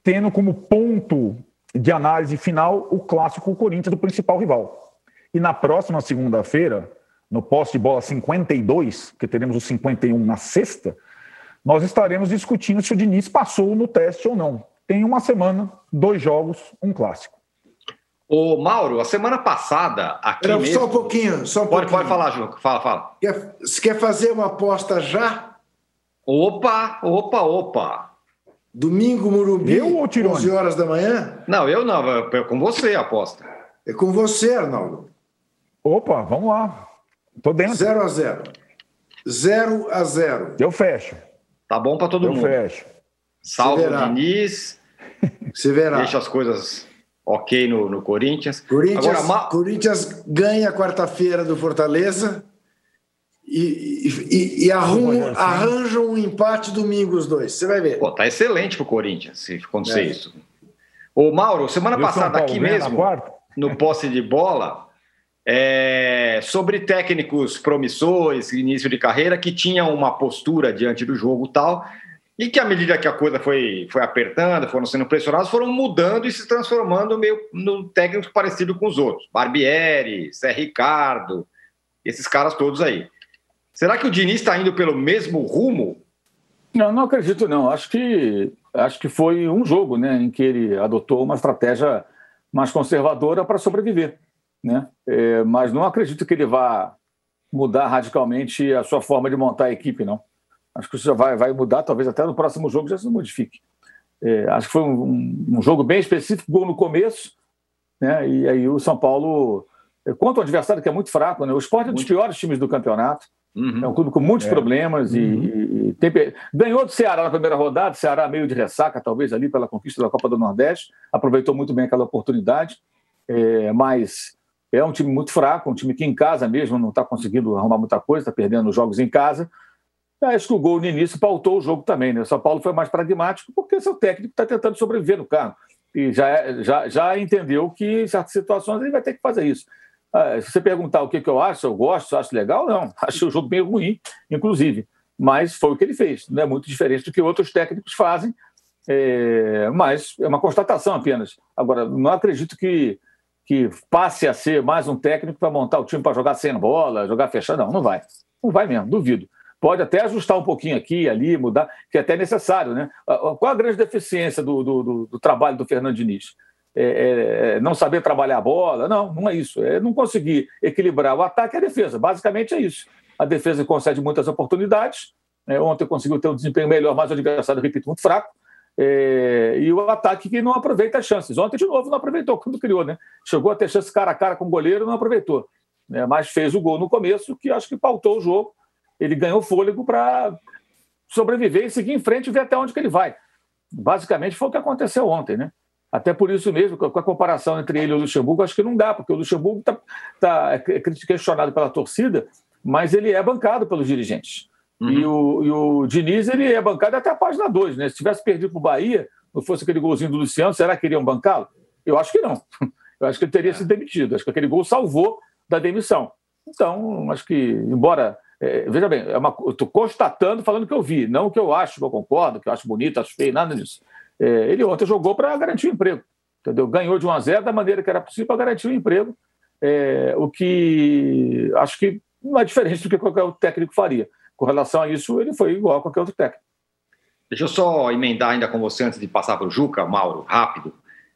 tendo como ponto de análise final o clássico Corinthians do principal rival. E na próxima segunda-feira, no poste de bola 52, que teremos o 51 na sexta, nós estaremos discutindo se o Diniz passou no teste ou não. Tem uma semana, dois jogos, um clássico. Ô, Mauro, a semana passada, aqui Era, mesmo... Só um pouquinho, só um pode, pouquinho. Pode falar, João. Fala, fala. Quer, você quer fazer uma aposta já? Opa, opa, opa. Domingo, Morumbi, eu ou 11 horas da manhã? Não, eu não, é com você a aposta. É com você, Arnaldo. Opa, vamos lá. Tô dentro. 0 a 0 0 a 0 Eu fecho. Tá bom para todo eu mundo. Eu fecho. Salve o Diniz. Você verá. Deixa as coisas ok no, no Corinthians. Corinthians, Agora, Corinthians ganha quarta-feira do Fortaleza e, e, e arruma, arranja um empate domingo os dois. Você vai ver. Pô, tá excelente pro Corinthians se acontecer é. isso. Ô, Mauro, semana passada aqui mesmo, no posse de bola, é, sobre técnicos promissores, início de carreira, que tinham uma postura diante do jogo tal, e que à medida que a coisa foi, foi apertando, foram sendo pressionados, foram mudando e se transformando meio no técnico parecido com os outros. Barbieri, Zé Ricardo, esses caras todos aí. Será que o Diniz está indo pelo mesmo rumo? Não, não acredito não. Acho que acho que foi um jogo, né, em que ele adotou uma estratégia mais conservadora para sobreviver, né? É, mas não acredito que ele vá mudar radicalmente a sua forma de montar a equipe, não. Acho que isso já vai, vai mudar, talvez até no próximo jogo já se modifique. É, acho que foi um, um, jogo bem específico, gol no começo, né? E aí o São Paulo, é, contra um adversário que é muito fraco, né? O esporte é um dos piores times do campeonato. Uhum. É um clube com muitos é. problemas e, uhum. e, tem... ganhou do Ceará na primeira rodada, Ceará meio de ressaca, talvez, ali pela conquista da Copa do Nordeste, aproveitou muito bem aquela oportunidade, é, mas é um time muito fraco, um time que em casa mesmo não está conseguindo arrumar muita coisa, está perdendo jogos em casa. Acho que o gol no início pautou o jogo também, né? O São Paulo foi mais pragmático porque seu técnico está tentando sobreviver no carro e já, já, já entendeu que em certas situações ele vai ter que fazer isso. Ah, se você perguntar o que, que eu acho, eu gosto, eu acho legal, não. Acho o jogo bem ruim, inclusive. Mas foi o que ele fez. Não é muito diferente do que outros técnicos fazem, é, mas é uma constatação apenas. Agora, não acredito que, que passe a ser mais um técnico para montar o time para jogar sem bola, jogar fechado. Não, não vai. Não vai mesmo, duvido. Pode até ajustar um pouquinho aqui, ali, mudar, que é até necessário, né? Qual a grande deficiência do, do, do, do trabalho do Fernando Diniz? É, é, é, não saber trabalhar a bola. Não, não é isso. É não conseguir equilibrar o ataque e a defesa. Basicamente é isso. A defesa concede muitas oportunidades. É, ontem conseguiu ter um desempenho melhor, mas o adversário, repito, muito fraco. É, e o ataque que não aproveita as chances. Ontem, de novo, não aproveitou quando criou, né? Chegou a ter chance cara a cara com o goleiro, não aproveitou. Né? Mas fez o gol no começo, que acho que pautou o jogo. Ele ganhou fôlego para sobreviver e seguir em frente e ver até onde que ele vai. Basicamente foi o que aconteceu ontem, né? Até por isso mesmo, com a comparação entre ele e o Luxemburgo, acho que não dá, porque o Luxemburgo está tá, é questionado pela torcida, mas ele é bancado pelos dirigentes. Uhum. E, o, e o Diniz ele é bancado até a página 2. Né? Se tivesse perdido para o Bahia, não fosse aquele golzinho do Luciano, será que iriam bancá-lo? Eu acho que não. Eu acho que ele teria é. sido demitido. Acho que aquele gol salvou da demissão. Então, acho que, embora. É, veja bem, é estou constatando, falando o que eu vi, não o que eu acho, que eu concordo, que eu acho bonito, acho feio, nada disso. É, ele ontem jogou para garantir o emprego, entendeu? Ganhou de 1 a 0 da maneira que era possível para garantir o emprego, é, o que acho que não é diferente do que qualquer outro técnico faria. Com relação a isso, ele foi igual a qualquer outro técnico. Deixa eu só emendar ainda com você antes de passar para o Juca, Mauro, rápido.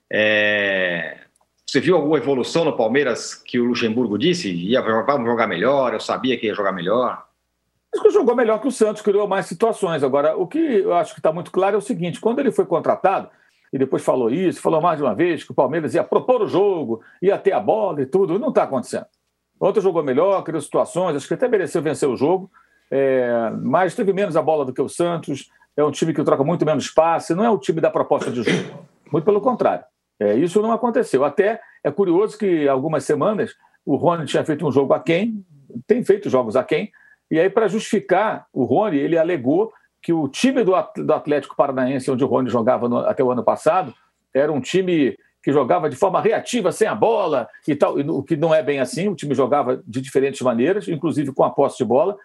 É... Você viu alguma evolução no Palmeiras que o Luxemburgo disse? Ia, vamos jogar melhor, eu sabia que ia jogar melhor. Acho que jogou melhor que o Santos, criou mais situações. Agora, o que eu acho que está muito claro é o seguinte: quando ele foi contratado, e depois falou isso, falou mais de uma vez que o Palmeiras ia propor o jogo, ia ter a bola e tudo, não está acontecendo. Ontem jogou melhor, criou situações, acho que até mereceu vencer o jogo, é, mas teve menos a bola do que o Santos. É um time que troca muito menos passe, não é o time da proposta de jogo. Muito pelo contrário. É, isso não aconteceu. Até é curioso que algumas semanas o Rony tinha feito um jogo a quem, tem feito jogos a quem, e aí, para justificar o Rony, ele alegou que o time do Atlético Paranaense, onde o Rony jogava no, até o ano passado, era um time que jogava de forma reativa, sem a bola e tal, o que não é bem assim, o time jogava de diferentes maneiras, inclusive com a posse de bola,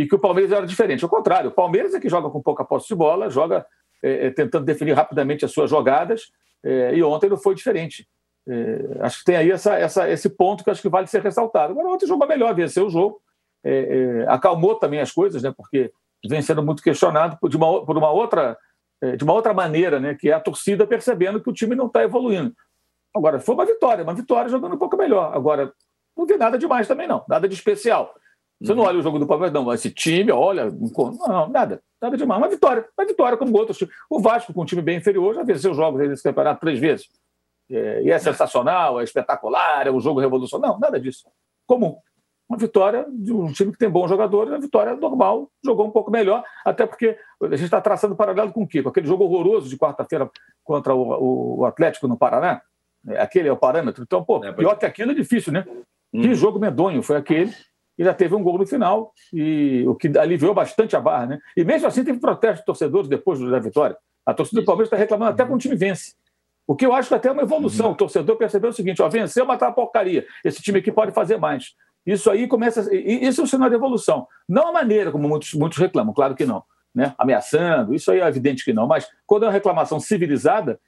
e que o Palmeiras era diferente. Ao contrário, o Palmeiras é que joga com pouca posse de bola, joga é, é tentando definir rapidamente as suas jogadas, é, e ontem não foi diferente. É, acho que tem aí essa, essa, esse ponto que acho que vale ser ressaltado. Agora, ontem jogou melhor, venceu o jogo, é, é, acalmou também as coisas, né? Porque vem sendo muito questionado por, uma, por uma outra de uma outra maneira, né? Que é a torcida percebendo que o time não está evoluindo. Agora foi uma vitória, uma vitória jogando um pouco melhor. Agora não vi nada demais também não, nada de especial. Você não olha o jogo do Palmeiras, não. Esse time, olha. Não, nada. Nada demais. Uma vitória. Uma vitória, como outros times. O Vasco, com um time bem inferior, já venceu jogos desse campeonato três vezes. É, e é sensacional, é espetacular, é um jogo revolucionário. Não, nada disso. Comum. Uma vitória de um time que tem bons jogadores, uma vitória normal, jogou um pouco melhor, até porque a gente está traçando paralelo com o quê? Com aquele jogo horroroso de quarta-feira contra o, o, Atlético no Paraná. É, aquele é o parâmetro. Então, pô, é, pior que aquilo é difícil, né? Hum. Que jogo medonho foi aquele e já teve um gol no final, e o que aliviou bastante a barra, né? E mesmo assim teve protesto de torcedores depois da vitória. A torcida do Palmeiras está reclamando até quando o time vence. O que eu acho que até é uma evolução. Uhum. O torcedor percebeu o seguinte: ó, venceu, mas tá uma porcaria. Esse time aqui pode fazer mais. Isso aí começa. Isso é um sinal de evolução. Não a maneira como muitos, muitos reclamam, claro que não. Né? Ameaçando, isso aí é evidente que não. Mas quando é uma reclamação civilizada,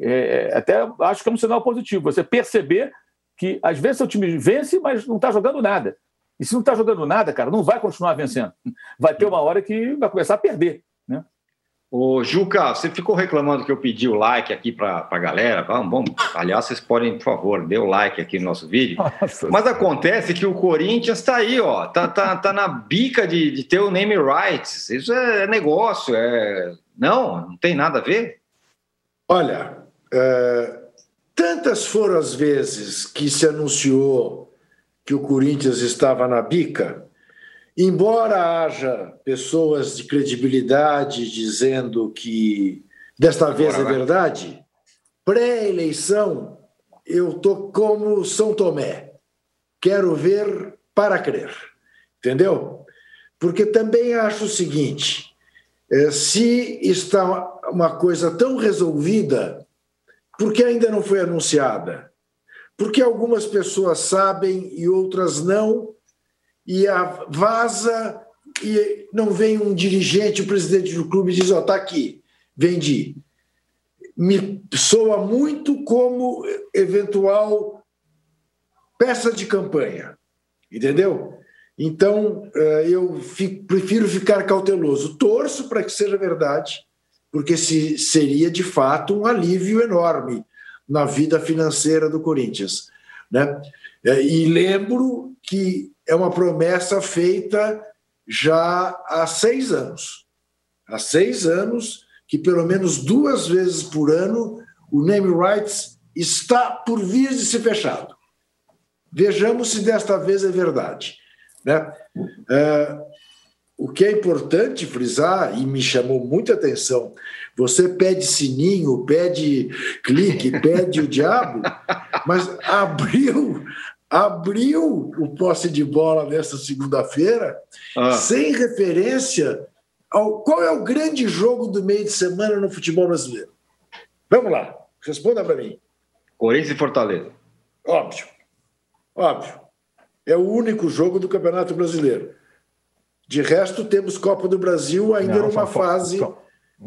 é, até acho que é um sinal positivo. Você perceber que às vezes seu time vence, mas não está jogando nada. E se não está jogando nada, cara, não vai continuar vencendo. Vai ter uma hora que vai começar a perder. Né? Ô, Juca, você ficou reclamando que eu pedi o like aqui para a galera. Vamos, vamos. Aliás, vocês podem, por favor, dê o like aqui no nosso vídeo. Nossa. Mas acontece que o Corinthians está aí, ó. Tá, tá, tá na bica de, de ter o name rights. Isso é negócio. É... Não, não tem nada a ver. Olha, é... tantas foram as vezes que se anunciou que o Corinthians estava na bica, embora haja pessoas de credibilidade dizendo que desta vez é verdade, pré-eleição eu tô como São Tomé. Quero ver para crer. Entendeu? Porque também acho o seguinte: é, se está uma coisa tão resolvida, por que ainda não foi anunciada? Porque algumas pessoas sabem e outras não, e a vaza e não vem um dirigente, o presidente do clube diz, ó, oh, tá aqui, vendi. Me soa muito como eventual peça de campanha, entendeu? Então, eh, eu prefiro ficar cauteloso. Torço para que seja verdade, porque se, seria de fato um alívio enorme na vida financeira do Corinthians. Né? É, e lembro que é uma promessa feita já há seis anos. Há seis anos que pelo menos duas vezes por ano o name rights está por vir de ser fechado. Vejamos se desta vez é verdade. Né? É, o que é importante frisar, e me chamou muita atenção, você pede sininho, pede clique, pede o diabo, mas abriu abriu o posse de bola nesta segunda-feira ah. sem referência ao qual é o grande jogo do meio de semana no futebol brasileiro. Vamos lá, responda para mim. Corinthians e Fortaleza. Óbvio, óbvio. É o único jogo do Campeonato Brasileiro. De resto, temos Copa do Brasil ainda não, numa fase São,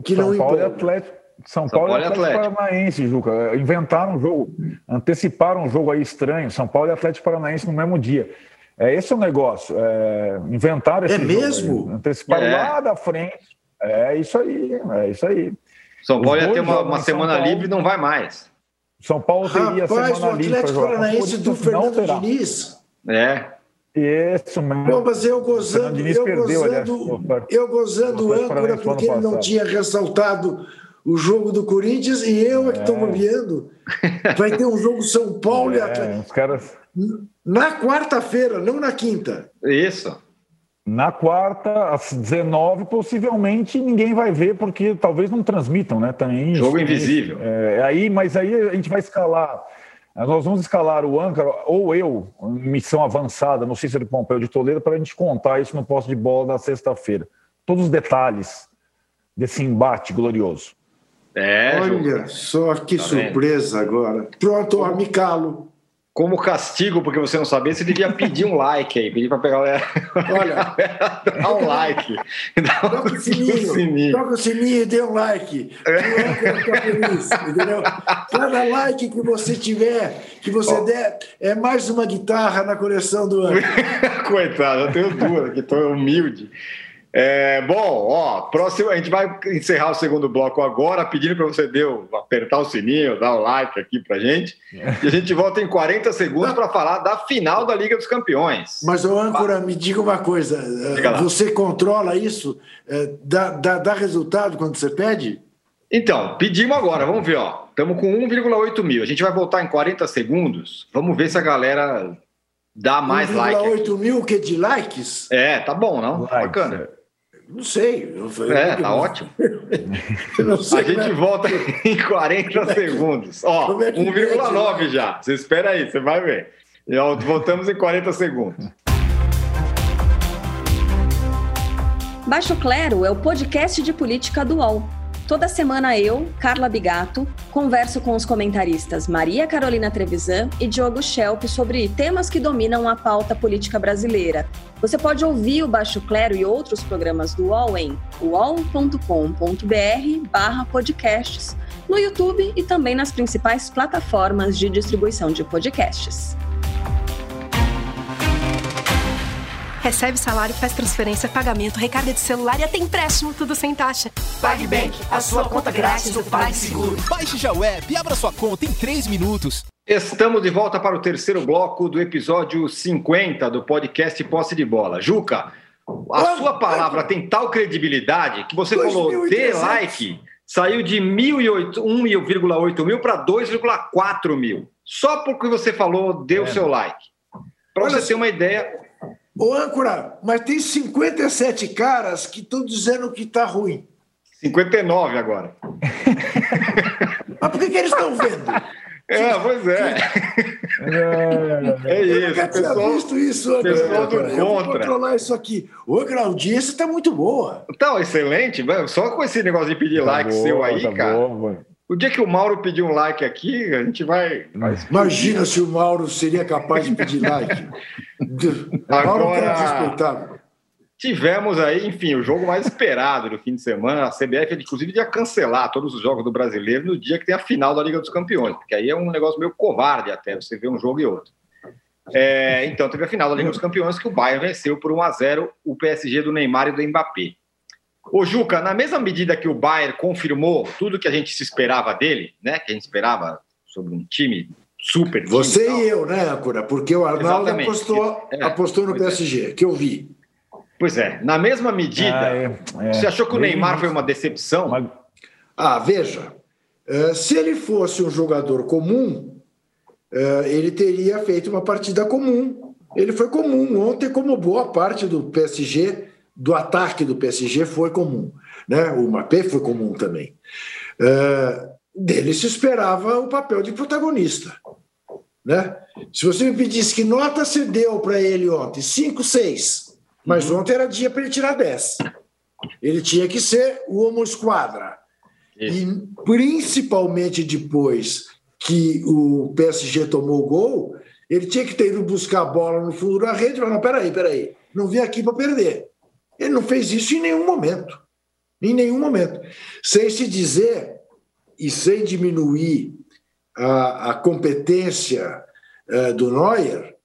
que São não Paulo importa. Atlético, São, São Paulo, Paulo e Atlético, Atlético Paranaense, Juca. Inventaram um jogo, anteciparam um jogo aí estranho. São Paulo e Atlético Paranaense no mesmo dia. É, esse é o negócio. É, inventaram esse é mesmo? Aí, anteciparam é. lá da frente. É isso aí, é isso aí. São Paulo ia ter uma, uma semana Paulo, livre e não vai mais. São Paulo teria Rapaz, semana livre. O Atlético Paranaense do Fernando Diniz. É. Isso mesmo. Pô, mas eu gozando, eu perdeu, gozando, aliás, eu gozando âncora porque ele não tinha ressaltado o jogo do Corinthians e eu é que estou é. bobeando. Vai ter um jogo São Paulo é, e Atlético. Os caras... Na quarta-feira, não na quinta. Isso. Na quarta, às 19, possivelmente ninguém vai ver, porque talvez não transmitam, né? Tem Jogo isso, invisível. É, aí, mas aí a gente vai escalar nós vamos escalar o âncora, ou eu, missão avançada no Cícero Pompeu de Toledo, para a gente contar isso no posto de bola da sexta-feira. Todos os detalhes desse embate glorioso. É, Olha só que tá surpresa vendo? agora. Pronto, Amicalo como castigo, porque você não sabia, você devia pedir um like aí, pedir para pegar. Olha, dá um like. Dá toca o sininho, sininho. Toca o sininho e dê um like. Feliz, entendeu? Cada like que você tiver, que você oh. der, é mais uma guitarra na coleção do ano. Coitado, eu tenho duas, que estou humilde. É, bom, ó, próximo, a gente vai encerrar o segundo bloco agora, pedindo para você deu, apertar o sininho, dar o like aqui para gente. E a gente volta em 40 segundos para falar da final da Liga dos Campeões. Mas, ô âncora, me diga uma coisa: diga você controla isso? É, dá, dá, dá resultado quando você pede? Então, pedimos agora, vamos ver, ó. Estamos com 1,8 mil. A gente vai voltar em 40 segundos. Vamos ver se a galera dá mais 1, like. 1,8 mil que de likes? É, tá bom, não? Likes, Bacana. É. Não sei. Eu é, tá ótimo. Sei, a gente né? volta em 40 é segundos. Ó, 1,9 é já. Você espera aí, você vai ver. E, ó, voltamos em 40 segundos. Baixo Clero é o podcast de política do UOL. Toda semana eu, Carla Bigato, converso com os comentaristas Maria Carolina Trevisan e Diogo Schelp sobre temas que dominam a pauta política brasileira. Você pode ouvir o Baixo Clero e outros programas do UOL em uol.com.br podcasts, no YouTube e também nas principais plataformas de distribuição de podcasts. Recebe salário, faz transferência, pagamento, recarga de celular e até empréstimo, tudo sem taxa. PagBank, a sua conta grátis do PagSeguro. Baixe já o app e abra sua conta em 3 minutos. Estamos de volta para o terceiro bloco do episódio 50 do podcast Posse de Bola. Juca, a sua palavra tem tal credibilidade que você falou dê like, saiu de 1,8 mil para 2,4 mil. Só porque você falou, dê o é. seu like. Para você ter uma ideia, Ô, âncora, mas tem 57 caras que estão dizendo que está ruim. 59 agora. mas por que, que eles estão vendo? É, pois é. É, isso. Eu nunca tinha pessoal, visto isso, André. Pessoal do eu vou controlar isso aqui. Ô, a audiência está muito boa. Tá, excelente. Só com esse negócio de pedir tá like boa, seu aí, tá cara. Boa, o dia que o Mauro pedir um like aqui, a gente vai. Imagina se o Mauro seria capaz de pedir like. Agora, Mauro é respeitável. Tivemos aí, enfim, o jogo mais esperado do fim de semana. A CBF, inclusive, ia cancelar todos os jogos do brasileiro no dia que tem a final da Liga dos Campeões, porque aí é um negócio meio covarde até você ver um jogo e outro. É, então, teve a final da Liga dos Campeões que o Bayern venceu por 1 a 0 o PSG do Neymar e do Mbappé. Ô, Juca, na mesma medida que o Bayern confirmou tudo que a gente se esperava dele, né? Que a gente esperava sobre um time super. Time Você e, e eu, né, Ancora? Porque o Arnaldo apostou, é, apostou no PSG, é. que eu vi. Pois é, na mesma medida, ah, é, é. você achou que o Neymar foi uma decepção? Ah, veja, eh, se ele fosse um jogador comum, eh, ele teria feito uma partida comum. Ele foi comum ontem, como boa parte do PSG do ataque do PSG foi comum. Né? O Mbappé foi comum também. Uh, dele se esperava o papel de protagonista. Né? Se você me pedisse que nota você deu para ele ontem, 5, 6, mas uhum. ontem era dia para ele tirar 10. Ele tinha que ser o homo esquadra. E principalmente depois que o PSG tomou o gol, ele tinha que ter ido buscar a bola no fundo da rede e falar: não, peraí, peraí, não vim aqui para perder. Ele não fez isso em nenhum momento. Em nenhum momento. Sem se dizer e sem diminuir a, a competência uh, do Neuer,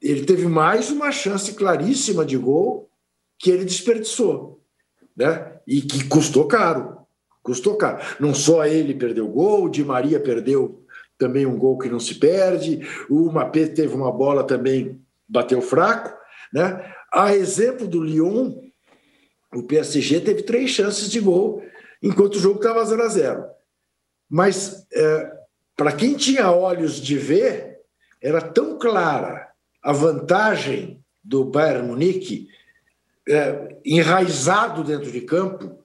ele teve mais uma chance claríssima de gol que ele desperdiçou. Né? E que custou caro. Custou caro. Não só ele perdeu gol, o Di Maria perdeu também um gol que não se perde, o Mapé teve uma bola também, bateu fraco. Né? A exemplo do Lyon, o PSG teve três chances de gol, enquanto o jogo estava 0 a 0 Mas, é, para quem tinha olhos de ver, era tão clara a vantagem do Bayern Munique, é, enraizado dentro de campo,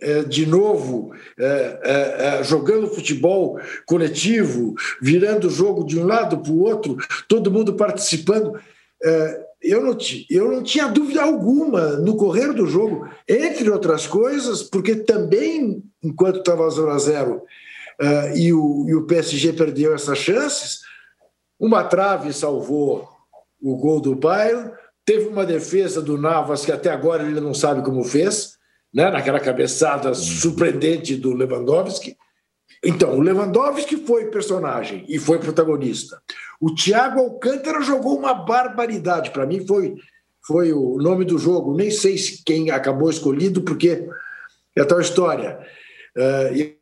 é, de novo é, é, é, jogando futebol coletivo, virando o jogo de um lado para o outro, todo mundo participando eu não, eu não tinha dúvida alguma no correr do jogo, entre outras coisas, porque também, enquanto estava 0 a 0 uh, e, o, e o PSG perdeu essas chances, uma trave salvou o gol do Bayern, teve uma defesa do Navas que até agora ele não sabe como fez, né, naquela cabeçada surpreendente do Lewandowski. Então, o Lewandowski foi personagem e foi protagonista. O Thiago Alcântara jogou uma barbaridade. Para mim, foi, foi o nome do jogo. Nem sei se quem acabou escolhido, porque é tal história. Uh,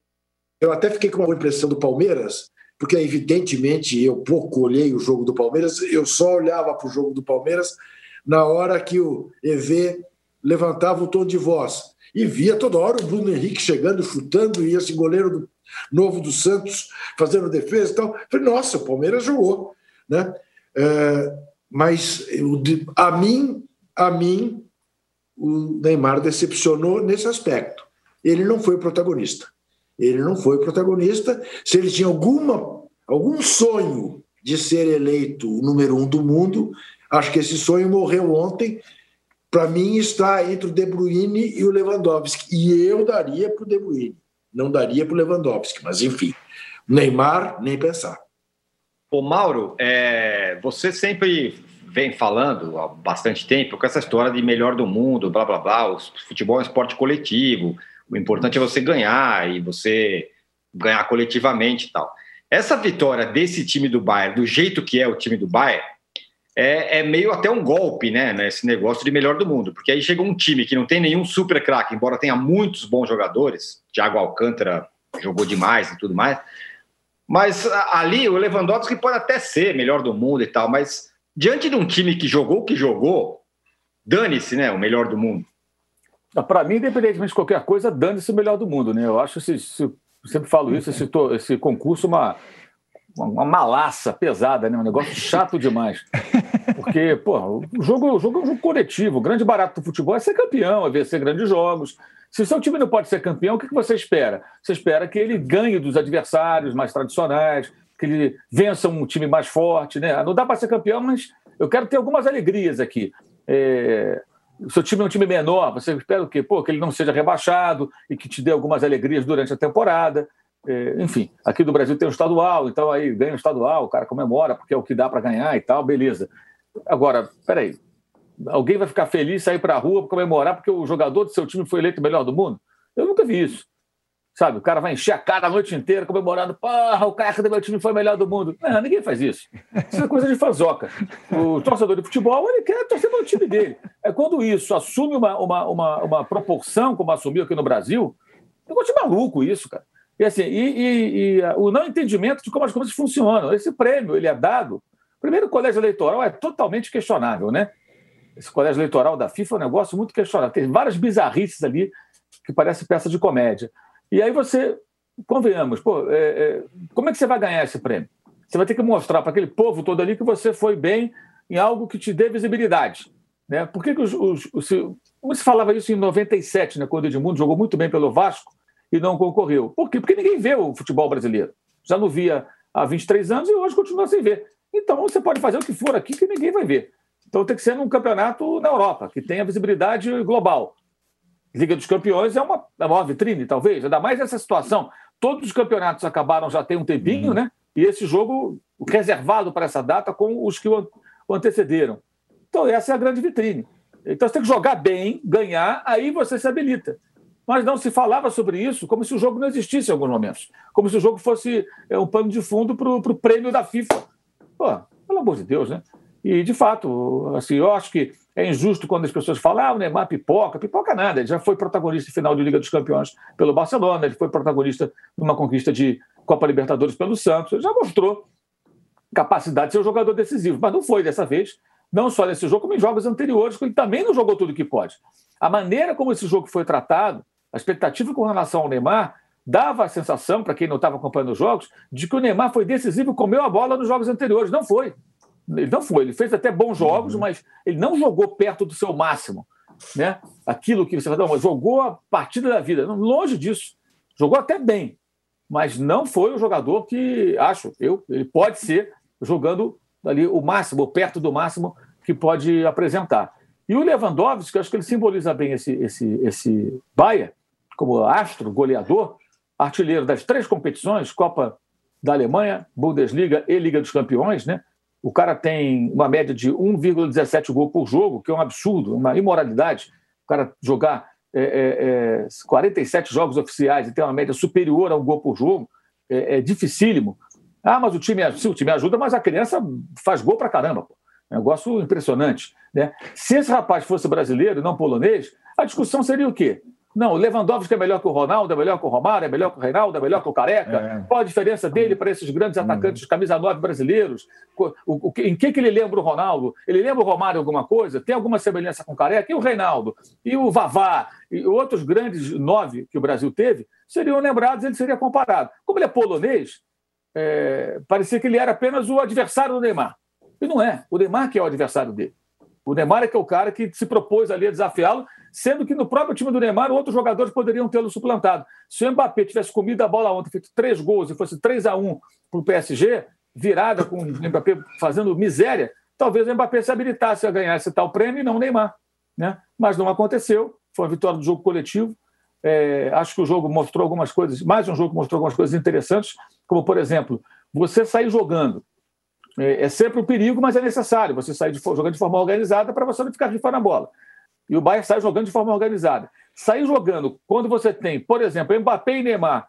eu até fiquei com uma impressão do Palmeiras, porque evidentemente eu pouco olhei o jogo do Palmeiras, eu só olhava para o jogo do Palmeiras na hora que o EV levantava o tom de voz. E via toda hora o Bruno Henrique chegando, chutando, e esse goleiro do, novo do Santos fazendo defesa e tal. Falei, nossa, o Palmeiras jogou. Né? É, mas eu, a mim, a mim, o Neymar decepcionou nesse aspecto. Ele não foi protagonista. Ele não foi protagonista. Se ele tinha alguma, algum sonho de ser eleito o número um do mundo, acho que esse sonho morreu ontem. Para mim, está entre o De Bruyne e o Lewandowski. E eu daria para o De Bruyne. Não daria para o Lewandowski, mas enfim. Neymar, nem pensar. Ô Mauro, é, você sempre vem falando há bastante tempo com essa história de melhor do mundo, blá blá blá, o futebol é um esporte coletivo, o importante é você ganhar e você ganhar coletivamente e tal. Essa vitória desse time do Bayern, do jeito que é o time do Bayern, é, é, meio até um golpe, né, nesse negócio de melhor do mundo, porque aí chega um time que não tem nenhum super craque, embora tenha muitos bons jogadores, Thiago Alcântara jogou demais e tudo mais, mas ali o Lewandowski pode até ser melhor do mundo e tal, mas diante de um time que jogou o que jogou, dane-se, né, o melhor do mundo. Ah, Para mim, independentemente de qualquer coisa, dane-se o melhor do mundo. Né? Eu acho, esse, esse, sempre falo isso, esse, esse concurso uma, uma malaça pesada, né? um negócio chato demais. Porque, pô, o jogo, o jogo é um jogo coletivo. O grande barato do futebol é ser campeão, é vencer grandes jogos. Se o seu time não pode ser campeão, o que você espera? Você espera que ele ganhe dos adversários mais tradicionais, que ele vença um time mais forte. Né? Não dá para ser campeão, mas eu quero ter algumas alegrias aqui. É o seu time é um time menor, você espera o quê? Pô, que ele não seja rebaixado e que te dê algumas alegrias durante a temporada. É, enfim, aqui do Brasil tem o estadual, então aí ganha o estadual, o cara comemora porque é o que dá para ganhar e tal, beleza. Agora, peraí, alguém vai ficar feliz sair para a rua comemorar porque o jogador do seu time foi eleito o melhor do mundo? Eu nunca vi isso. Sabe, o cara vai encher a cara a noite inteira comemorando, porra, o cara do meu time foi o melhor do mundo. Não, ninguém faz isso. Isso é coisa de fanzoca. O torcedor de futebol, ele quer torcer para o time dele. É quando isso assume uma, uma, uma, uma proporção, como assumiu aqui no Brasil, um negócio de maluco isso, cara. E, assim, e, e, e, o não entendimento de como as coisas funcionam. Esse prêmio ele é dado. Primeiro, o colégio eleitoral é totalmente questionável, né? Esse colégio eleitoral da FIFA é um negócio muito questionável. Tem várias bizarrices ali que parece peça de comédia. E aí você, convenhamos, pô, é, é, como é que você vai ganhar esse prêmio? Você vai ter que mostrar para aquele povo todo ali que você foi bem em algo que te dê visibilidade. Né? Por que, que os, os, os, como se falava isso em 97, né, quando o Edmundo jogou muito bem pelo Vasco e não concorreu? Por quê? Porque ninguém vê o futebol brasileiro. Já não via há 23 anos e hoje continua sem ver. Então você pode fazer o que for aqui que ninguém vai ver. Então tem que ser num campeonato na Europa, que tenha visibilidade global. Liga dos Campeões é uma, é a maior vitrine, talvez, ainda mais essa situação. Todos os campeonatos acabaram já tem um tempinho, uhum. né? E esse jogo reservado para essa data com os que o antecederam. Então, essa é a grande vitrine. Então, você tem que jogar bem, ganhar, aí você se habilita. Mas não se falava sobre isso como se o jogo não existisse em alguns momentos. Como se o jogo fosse é, um pano de fundo para o prêmio da FIFA. Pô, pelo amor de Deus, né? E, de fato, assim, eu acho que é injusto quando as pessoas falam, ah, o Neymar pipoca. Pipoca nada, ele já foi protagonista em final de Liga dos Campeões pelo Barcelona, ele foi protagonista numa conquista de Copa Libertadores pelo Santos, ele já mostrou capacidade de ser um jogador decisivo, mas não foi dessa vez, não só nesse jogo, como em jogos anteriores, ele também não jogou tudo que pode. A maneira como esse jogo foi tratado, a expectativa com relação ao Neymar, dava a sensação, para quem não estava acompanhando os jogos, de que o Neymar foi decisivo e comeu a bola nos jogos anteriores. Não foi. Ele não foi, ele fez até bons jogos, uhum. mas ele não jogou perto do seu máximo. Né? Aquilo que você fala, jogou a partida da vida. Longe disso. Jogou até bem, mas não foi o jogador que, acho eu, ele pode ser jogando ali o máximo, perto do máximo que pode apresentar. E o Lewandowski, acho que ele simboliza bem esse, esse, esse Baia, como astro, goleador, artilheiro das três competições, Copa da Alemanha, Bundesliga e Liga dos Campeões, né? O cara tem uma média de 1,17 gol por jogo, que é um absurdo, uma imoralidade. O cara jogar é, é, 47 é, jogos oficiais e ter uma média superior a um gol por jogo é, é dificílimo. Ah, mas o time, se o time ajuda, mas a criança faz gol pra caramba. Pô. Negócio impressionante. Né? Se esse rapaz fosse brasileiro e não polonês, a discussão seria o quê? Não, o Lewandowski é melhor que o Ronaldo, é melhor que o Romário, é melhor que o Reinaldo, é melhor que o Careca. É. Qual a diferença dele para esses grandes atacantes de camisa 9 brasileiros? O, o, em que, que ele lembra o Ronaldo? Ele lembra o Romário alguma coisa? Tem alguma semelhança com o Careca? E o Reinaldo? E o Vavá? E outros grandes nove que o Brasil teve seriam lembrados, ele seria comparado. Como ele é polonês, é, parecia que ele era apenas o adversário do Neymar. E não é. O Neymar que é o adversário dele. O Neymar é que é o cara que se propôs ali a desafiá-lo sendo que no próprio time do Neymar outros jogadores poderiam tê-lo suplantado. Se o Mbappé tivesse comido a bola ontem, feito três gols e fosse 3 a 1 para o PSG, virada com o Mbappé fazendo miséria, talvez o Mbappé se habilitasse a ganhar esse tal prêmio e não o Neymar. Né? Mas não aconteceu, foi a vitória do jogo coletivo. É, acho que o jogo mostrou algumas coisas, mais um jogo mostrou algumas coisas interessantes, como, por exemplo, você sair jogando. É, é sempre um perigo, mas é necessário você sair de, jogando de forma organizada para você não ficar de fora na bola e o Bayern sai jogando de forma organizada. Sair jogando quando você tem, por exemplo, Mbappé e Neymar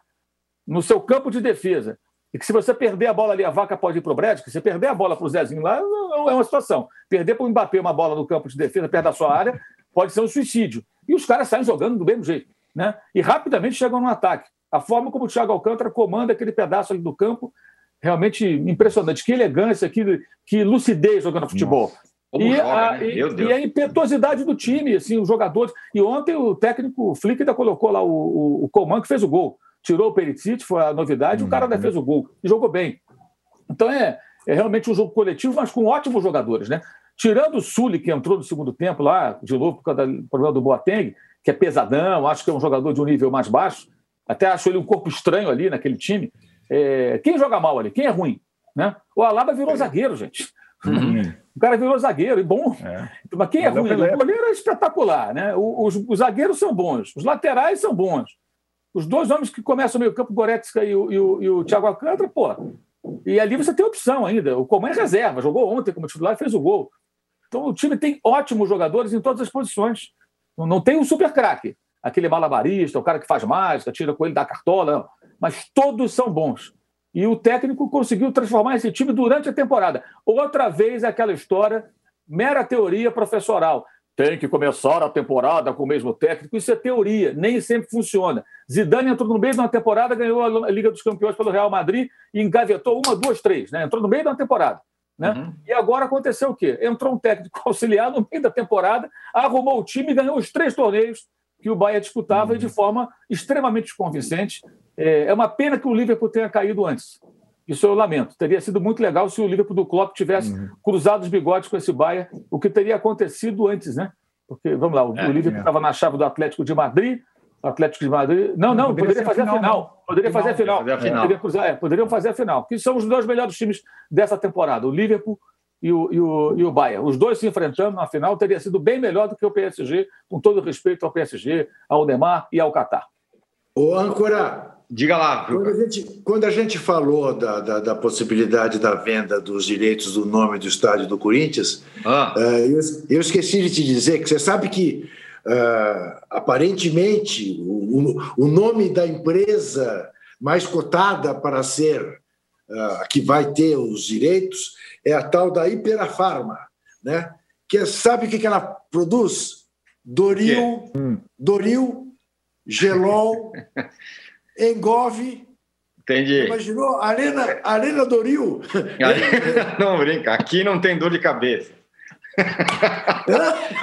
no seu campo de defesa, e que se você perder a bola ali, a vaca pode ir para o Brad, que se perder a bola para o Zezinho lá, é uma situação. Perder para o Mbappé uma bola no campo de defesa, perto da sua área, pode ser um suicídio. E os caras saem jogando do mesmo jeito. Né? E rapidamente chegam no ataque. A forma como o Thiago Alcântara comanda aquele pedaço ali do campo, realmente impressionante. Que elegância, que, que lucidez jogando futebol. Nossa. Como e, joga, a, né? e, e, a impetuosidade do time, assim, os jogadores. E ontem o técnico Flick ainda colocou lá o, o, o Coman, que fez o gol. Tirou o Perisic, foi a novidade, uhum. o cara ainda fez o gol. E jogou bem. Então é, é realmente um jogo coletivo, mas com ótimos jogadores, né? Tirando o Sully, que entrou no segundo tempo lá, de novo, por causa do problema do Boateng, que é pesadão, acho que é um jogador de um nível mais baixo. Até acho ele um corpo estranho ali naquele time. É, quem joga mal ali? Quem é ruim? Né? O Alaba virou zagueiro, gente. Uhum. O cara virou zagueiro, e bom. É. Mas quem é Mas ruim? O goleiro é espetacular, né? Os, os, zagueiros são bons, os laterais são bons. Os dois homens que começam o meio campo, o Goretzka e o, e o, e o Thiago Alcântara, pô. E ali você tem opção ainda. O Coman é reserva, jogou ontem como titular e fez o gol. Então o time tem ótimos jogadores em todas as posições. Não, não tem um super craque, aquele malabarista, o cara que faz mágica, tira com ele da cartola, não. mas todos são bons. E o técnico conseguiu transformar esse time durante a temporada. Outra vez aquela história, mera teoria professoral. Tem que começar a temporada com o mesmo técnico. Isso é teoria, nem sempre funciona. Zidane entrou no meio de uma temporada, ganhou a Liga dos Campeões pelo Real Madrid e engavetou uma, duas, três. Né? Entrou no meio de uma temporada. Né? Uhum. E agora aconteceu o quê? Entrou um técnico auxiliar no meio da temporada, arrumou o time e ganhou os três torneios que o Bahia disputava uhum. de forma extremamente convincente. É, é uma pena que o Liverpool tenha caído antes. Isso eu lamento. Teria sido muito legal se o Liverpool do Klopp tivesse uhum. cruzado os bigodes com esse Bahia, o que teria acontecido antes, né? Porque, vamos lá, o, é, Liverpool estava é. na chave do Atlético de Madrid, o Atlético de Madrid. Não, não, poderia, poderia fazer a final. final. Poderia fazer a final. Fazer a final. Poderia cruzar, é, poderiam fazer a final. Que são os dois melhores times dessa temporada, o Liverpool e o, e o, e o Bayern. Os dois se enfrentando na final teria sido bem melhor do que o PSG, com todo respeito ao PSG, ao Neymar e ao Qatar. Ô, Âncora, Diga lá. Quando a gente, quando a gente falou da, da, da, possibilidade da venda dos direitos do nome do estádio do Corinthians, ah. uh, eu, eu, esqueci de te dizer que você sabe que uh, aparentemente o, o, nome da empresa mais cotada para ser uh, que vai ter os direitos é a tal da Hiperafarma, né? Que é, sabe o que, que ela produz? Doril, Doril, Gelol Engove. Entendi. Imaginou? Arena, Arena Doril. não, brinca. Aqui não tem dor de cabeça.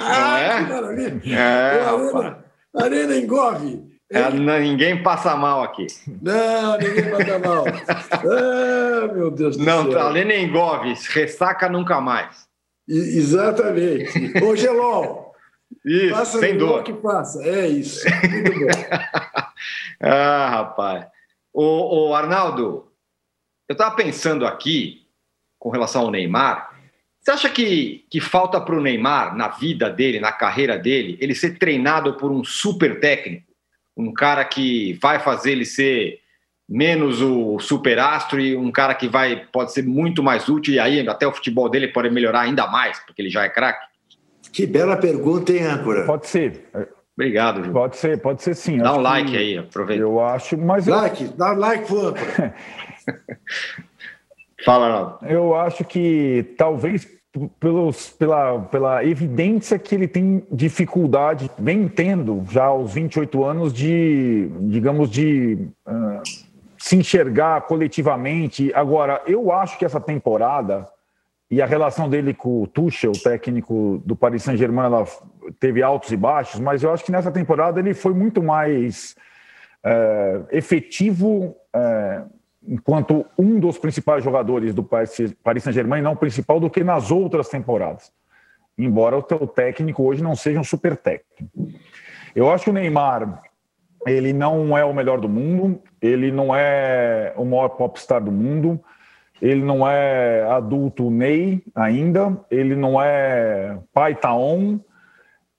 ah, é? que maravilha. É, Arena, Arena Engove. É, ninguém passa mal aqui. Não, ninguém passa mal. ah, meu Deus do não, céu. Não, Arena Engove, ressaca nunca mais. I, exatamente. Ô, Gelol, isso, Passa sem dor. que passa, é isso. Muito bom. ah, rapaz. O, o Arnaldo, eu estava pensando aqui, com relação ao Neymar, você acha que, que falta para o Neymar, na vida dele, na carreira dele, ele ser treinado por um super técnico? Um cara que vai fazer ele ser menos o superastro e um cara que vai pode ser muito mais útil e aí até o futebol dele pode melhorar ainda mais, porque ele já é craque? Que bela pergunta, hein, âncora? Pode ser. Obrigado, Ju. Pode ser, pode ser sim. Dá acho um like aí, aproveita. Eu acho, mas. Like, eu... dá like pro âncora. Fala, Arnaldo. Eu acho que talvez pelos, pela, pela evidência que ele tem dificuldade, vem tendo já aos 28 anos, de, digamos, de uh, se enxergar coletivamente. Agora, eu acho que essa temporada e a relação dele com o Tuchel, técnico do Paris Saint-Germain, ela teve altos e baixos, mas eu acho que nessa temporada ele foi muito mais uh, efetivo. Uh, enquanto um dos principais jogadores do Paris Saint-Germain, não o principal, do que nas outras temporadas. Embora o teu técnico hoje não seja um super técnico. Eu acho que o Neymar, ele não é o melhor do mundo, ele não é o maior popstar do mundo, ele não é adulto Ney ainda, ele não é pai Taon,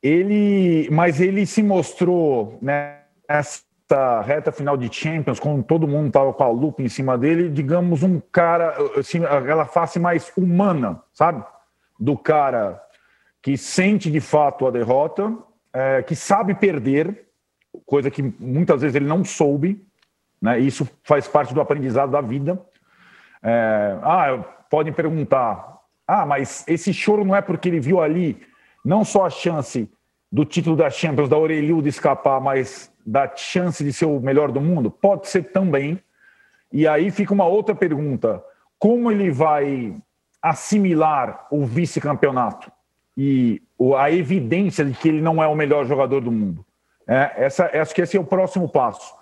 ele, mas ele se mostrou nessa essa reta final de Champions, quando todo mundo estava com a lupa em cima dele, digamos, um cara, assim, aquela face mais humana, sabe? Do cara que sente de fato a derrota, é, que sabe perder, coisa que muitas vezes ele não soube, né? Isso faz parte do aprendizado da vida. É, ah, podem perguntar, ah, mas esse choro não é porque ele viu ali não só a chance do título da Champions, da Orelhuda escapar, mas da chance de ser o melhor do mundo? Pode ser também. E aí fica uma outra pergunta: como ele vai assimilar o vice-campeonato e a evidência de que ele não é o melhor jogador do mundo? É, essa, acho que esse é o próximo passo.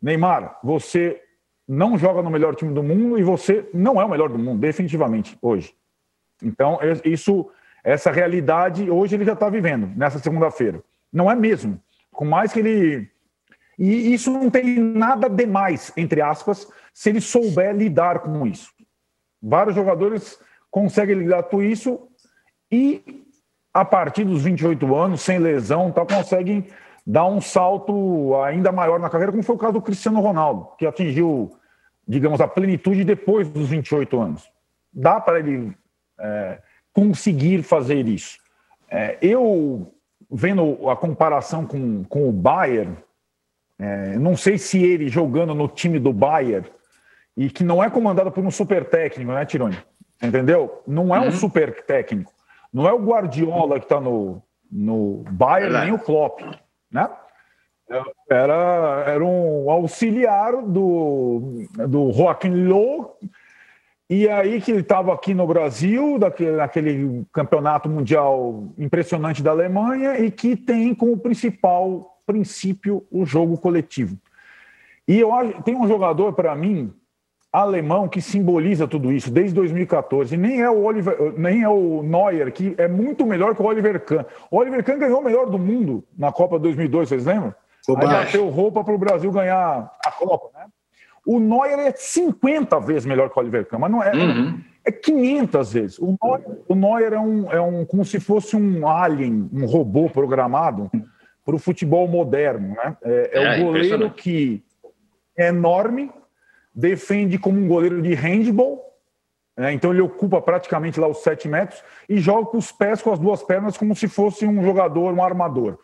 Neymar, você não joga no melhor time do mundo e você não é o melhor do mundo, definitivamente, hoje. Então, é, isso, essa realidade, hoje ele já está vivendo, nessa segunda-feira. Não é mesmo. Com mais que ele e isso não tem nada demais, entre aspas, se ele souber lidar com isso. Vários jogadores conseguem lidar com isso e, a partir dos 28 anos, sem lesão, tá, conseguem dar um salto ainda maior na carreira, como foi o caso do Cristiano Ronaldo, que atingiu, digamos, a plenitude depois dos 28 anos. Dá para ele é, conseguir fazer isso. É, eu, vendo a comparação com, com o Bayern, é, não sei se ele jogando no time do Bayern, e que não é comandado por um super técnico, né, Tironi? Entendeu? Não é um uhum. super técnico. Não é o Guardiola que está no, no Bayern, nem o Klopp, né? Era, era um auxiliar do, do Joaquim Low, e aí que ele estava aqui no Brasil, daquele, naquele campeonato mundial impressionante da Alemanha, e que tem como principal princípio o jogo coletivo. E eu tem um jogador para mim alemão que simboliza tudo isso desde 2014. Nem é o Oliver, nem é o Neuer que é muito melhor que o Oliver Kahn. O Oliver Kahn ganhou o melhor do mundo na Copa 2002, vocês lembram? Aí bateu roupa para o Brasil ganhar a Copa, né? O Neuer é 50 vezes melhor que o Oliver Kahn, mas não é, uhum. é 500 vezes. O Neuer, o Neuer é, um, é um como se fosse um alien, um robô programado para o futebol moderno. Né? É, é, é um goleiro que é enorme, defende como um goleiro de handball, né? então ele ocupa praticamente lá os sete metros e joga com os pés, com as duas pernas, como se fosse um jogador, um armador.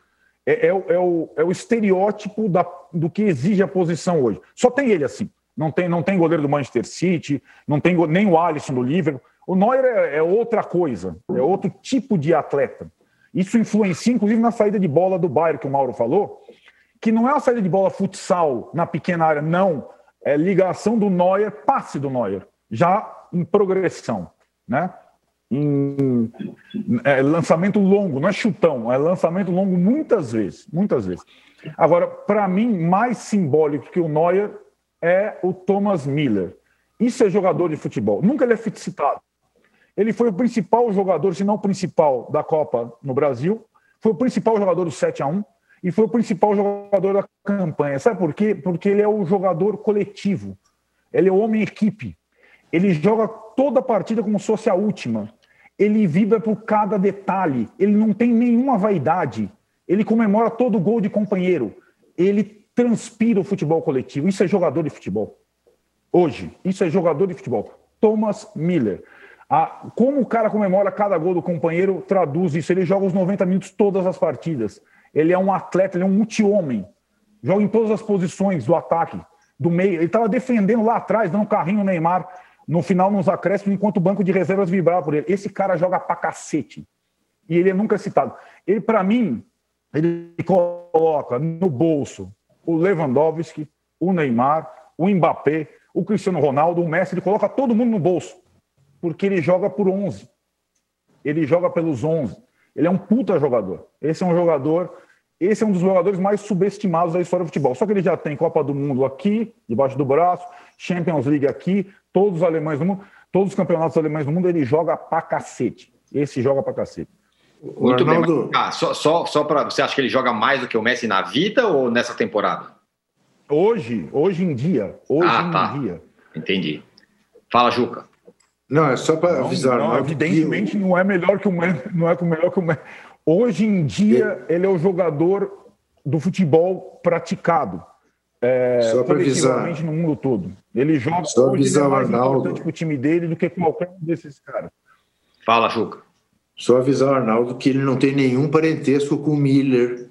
É, é, é o, é o estereótipo da, do que exige a posição hoje. Só tem ele assim. Não tem, não tem goleiro do Manchester City, não tem nem o Alisson do Liverpool. O Neuer é, é outra coisa, é outro tipo de atleta. Isso influencia, inclusive, na saída de bola do Bayern, que o Mauro falou, que não é uma saída de bola futsal na pequena área, não. É ligação do Neuer, passe do Neuer, já em progressão, né? Em é, lançamento longo, não é chutão, é lançamento longo muitas vezes, muitas vezes. Agora, para mim, mais simbólico que o Neuer é o Thomas Miller. Isso é jogador de futebol. Nunca ele é citado. Ele foi o principal jogador, se não o principal, da Copa no Brasil. Foi o principal jogador do 7 a 1 e foi o principal jogador da campanha. Sabe por quê? Porque ele é o jogador coletivo. Ele é o homem equipe. Ele joga toda a partida como se fosse a última. Ele vibra por cada detalhe. Ele não tem nenhuma vaidade. Ele comemora todo gol de companheiro. Ele transpira o futebol coletivo. Isso é jogador de futebol. Hoje, isso é jogador de futebol. Thomas Miller. A, como o cara comemora cada gol do companheiro, traduz isso. Ele joga os 90 minutos todas as partidas. Ele é um atleta, ele é um multi-homem. Joga em todas as posições do ataque, do meio. Ele estava defendendo lá atrás, dando um carrinho no Neymar. no final nos acréscimos, enquanto o banco de reservas vibrava por ele. Esse cara joga pra cacete. E ele é nunca citado. Ele, para mim, ele coloca no bolso o Lewandowski, o Neymar, o Mbappé, o Cristiano Ronaldo, o Messi, ele coloca todo mundo no bolso. Porque ele joga por 11. Ele joga pelos 11. Ele é um puta jogador. Esse é um jogador esse é um dos jogadores mais subestimados da história do futebol. Só que ele já tem Copa do Mundo aqui, debaixo do braço, Champions League aqui, todos os alemães do mundo, todos os campeonatos alemães do mundo, ele joga pra cacete. Esse joga pra cacete. Muito Arnaldo... bem. Mas, ah, só só, só para. Você acha que ele joga mais do que o Messi na vida ou nessa temporada? Hoje, hoje em dia. Hoje ah, em tá. dia. Entendi. Fala, Juca. Não, é só para avisar. Não, evidentemente que... não é melhor que o Messi, não é melhor que o Messi. Hoje em dia, ele é o jogador do futebol praticado. É, Só para avisar. no mundo todo. Ele joga Só hoje ele é mais Arnaldo. importante para o time dele do que qualquer um desses caras. Fala, Juca. Só avisar o Arnaldo que ele não tem nenhum parentesco com o Miller,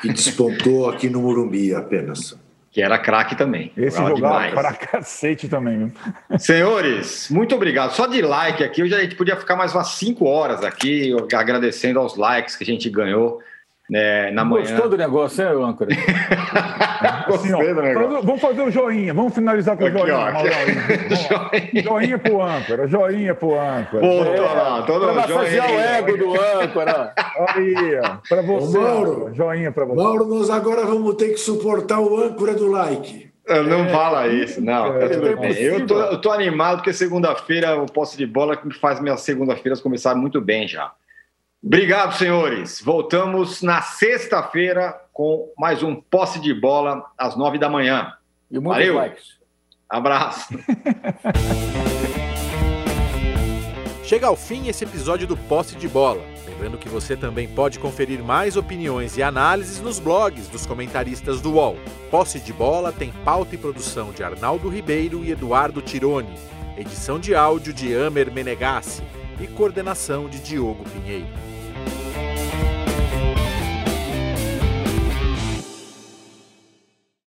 que despontou aqui no Morumbi apenas que era craque também. Esse jogava para cacete também. Senhores, muito obrigado. Só de like aqui, eu já, a gente podia ficar mais umas 5 horas aqui, agradecendo aos likes que a gente ganhou né, na manhã. Gostou do negócio, hein, âncora? assim, ó, vamos fazer o joinha, vamos finalizar com o joinha. joinha. joinha pro âncora, joinha pro âncora. Pô, é, todo pra fazer o ego do âncora. Aí, para você, Mauro, joinha para você. Mauro, nós agora vamos ter que suportar o âncora do like. Não é, fala isso, não. É, é eu, tô, eu tô animado porque segunda-feira o posse de bola que faz minhas segunda-feiras começar muito bem já. Obrigado, senhores. Voltamos na sexta-feira com mais um posse de bola às nove da manhã. E Valeu. Likes. Abraço. Chega ao fim esse episódio do Posse de Bola. Lembrando que você também pode conferir mais opiniões e análises nos blogs dos comentaristas do UOL. Posse de Bola tem pauta e produção de Arnaldo Ribeiro e Eduardo Tironi. Edição de áudio de Amer Menegassi e coordenação de Diogo Pinheiro. Bye.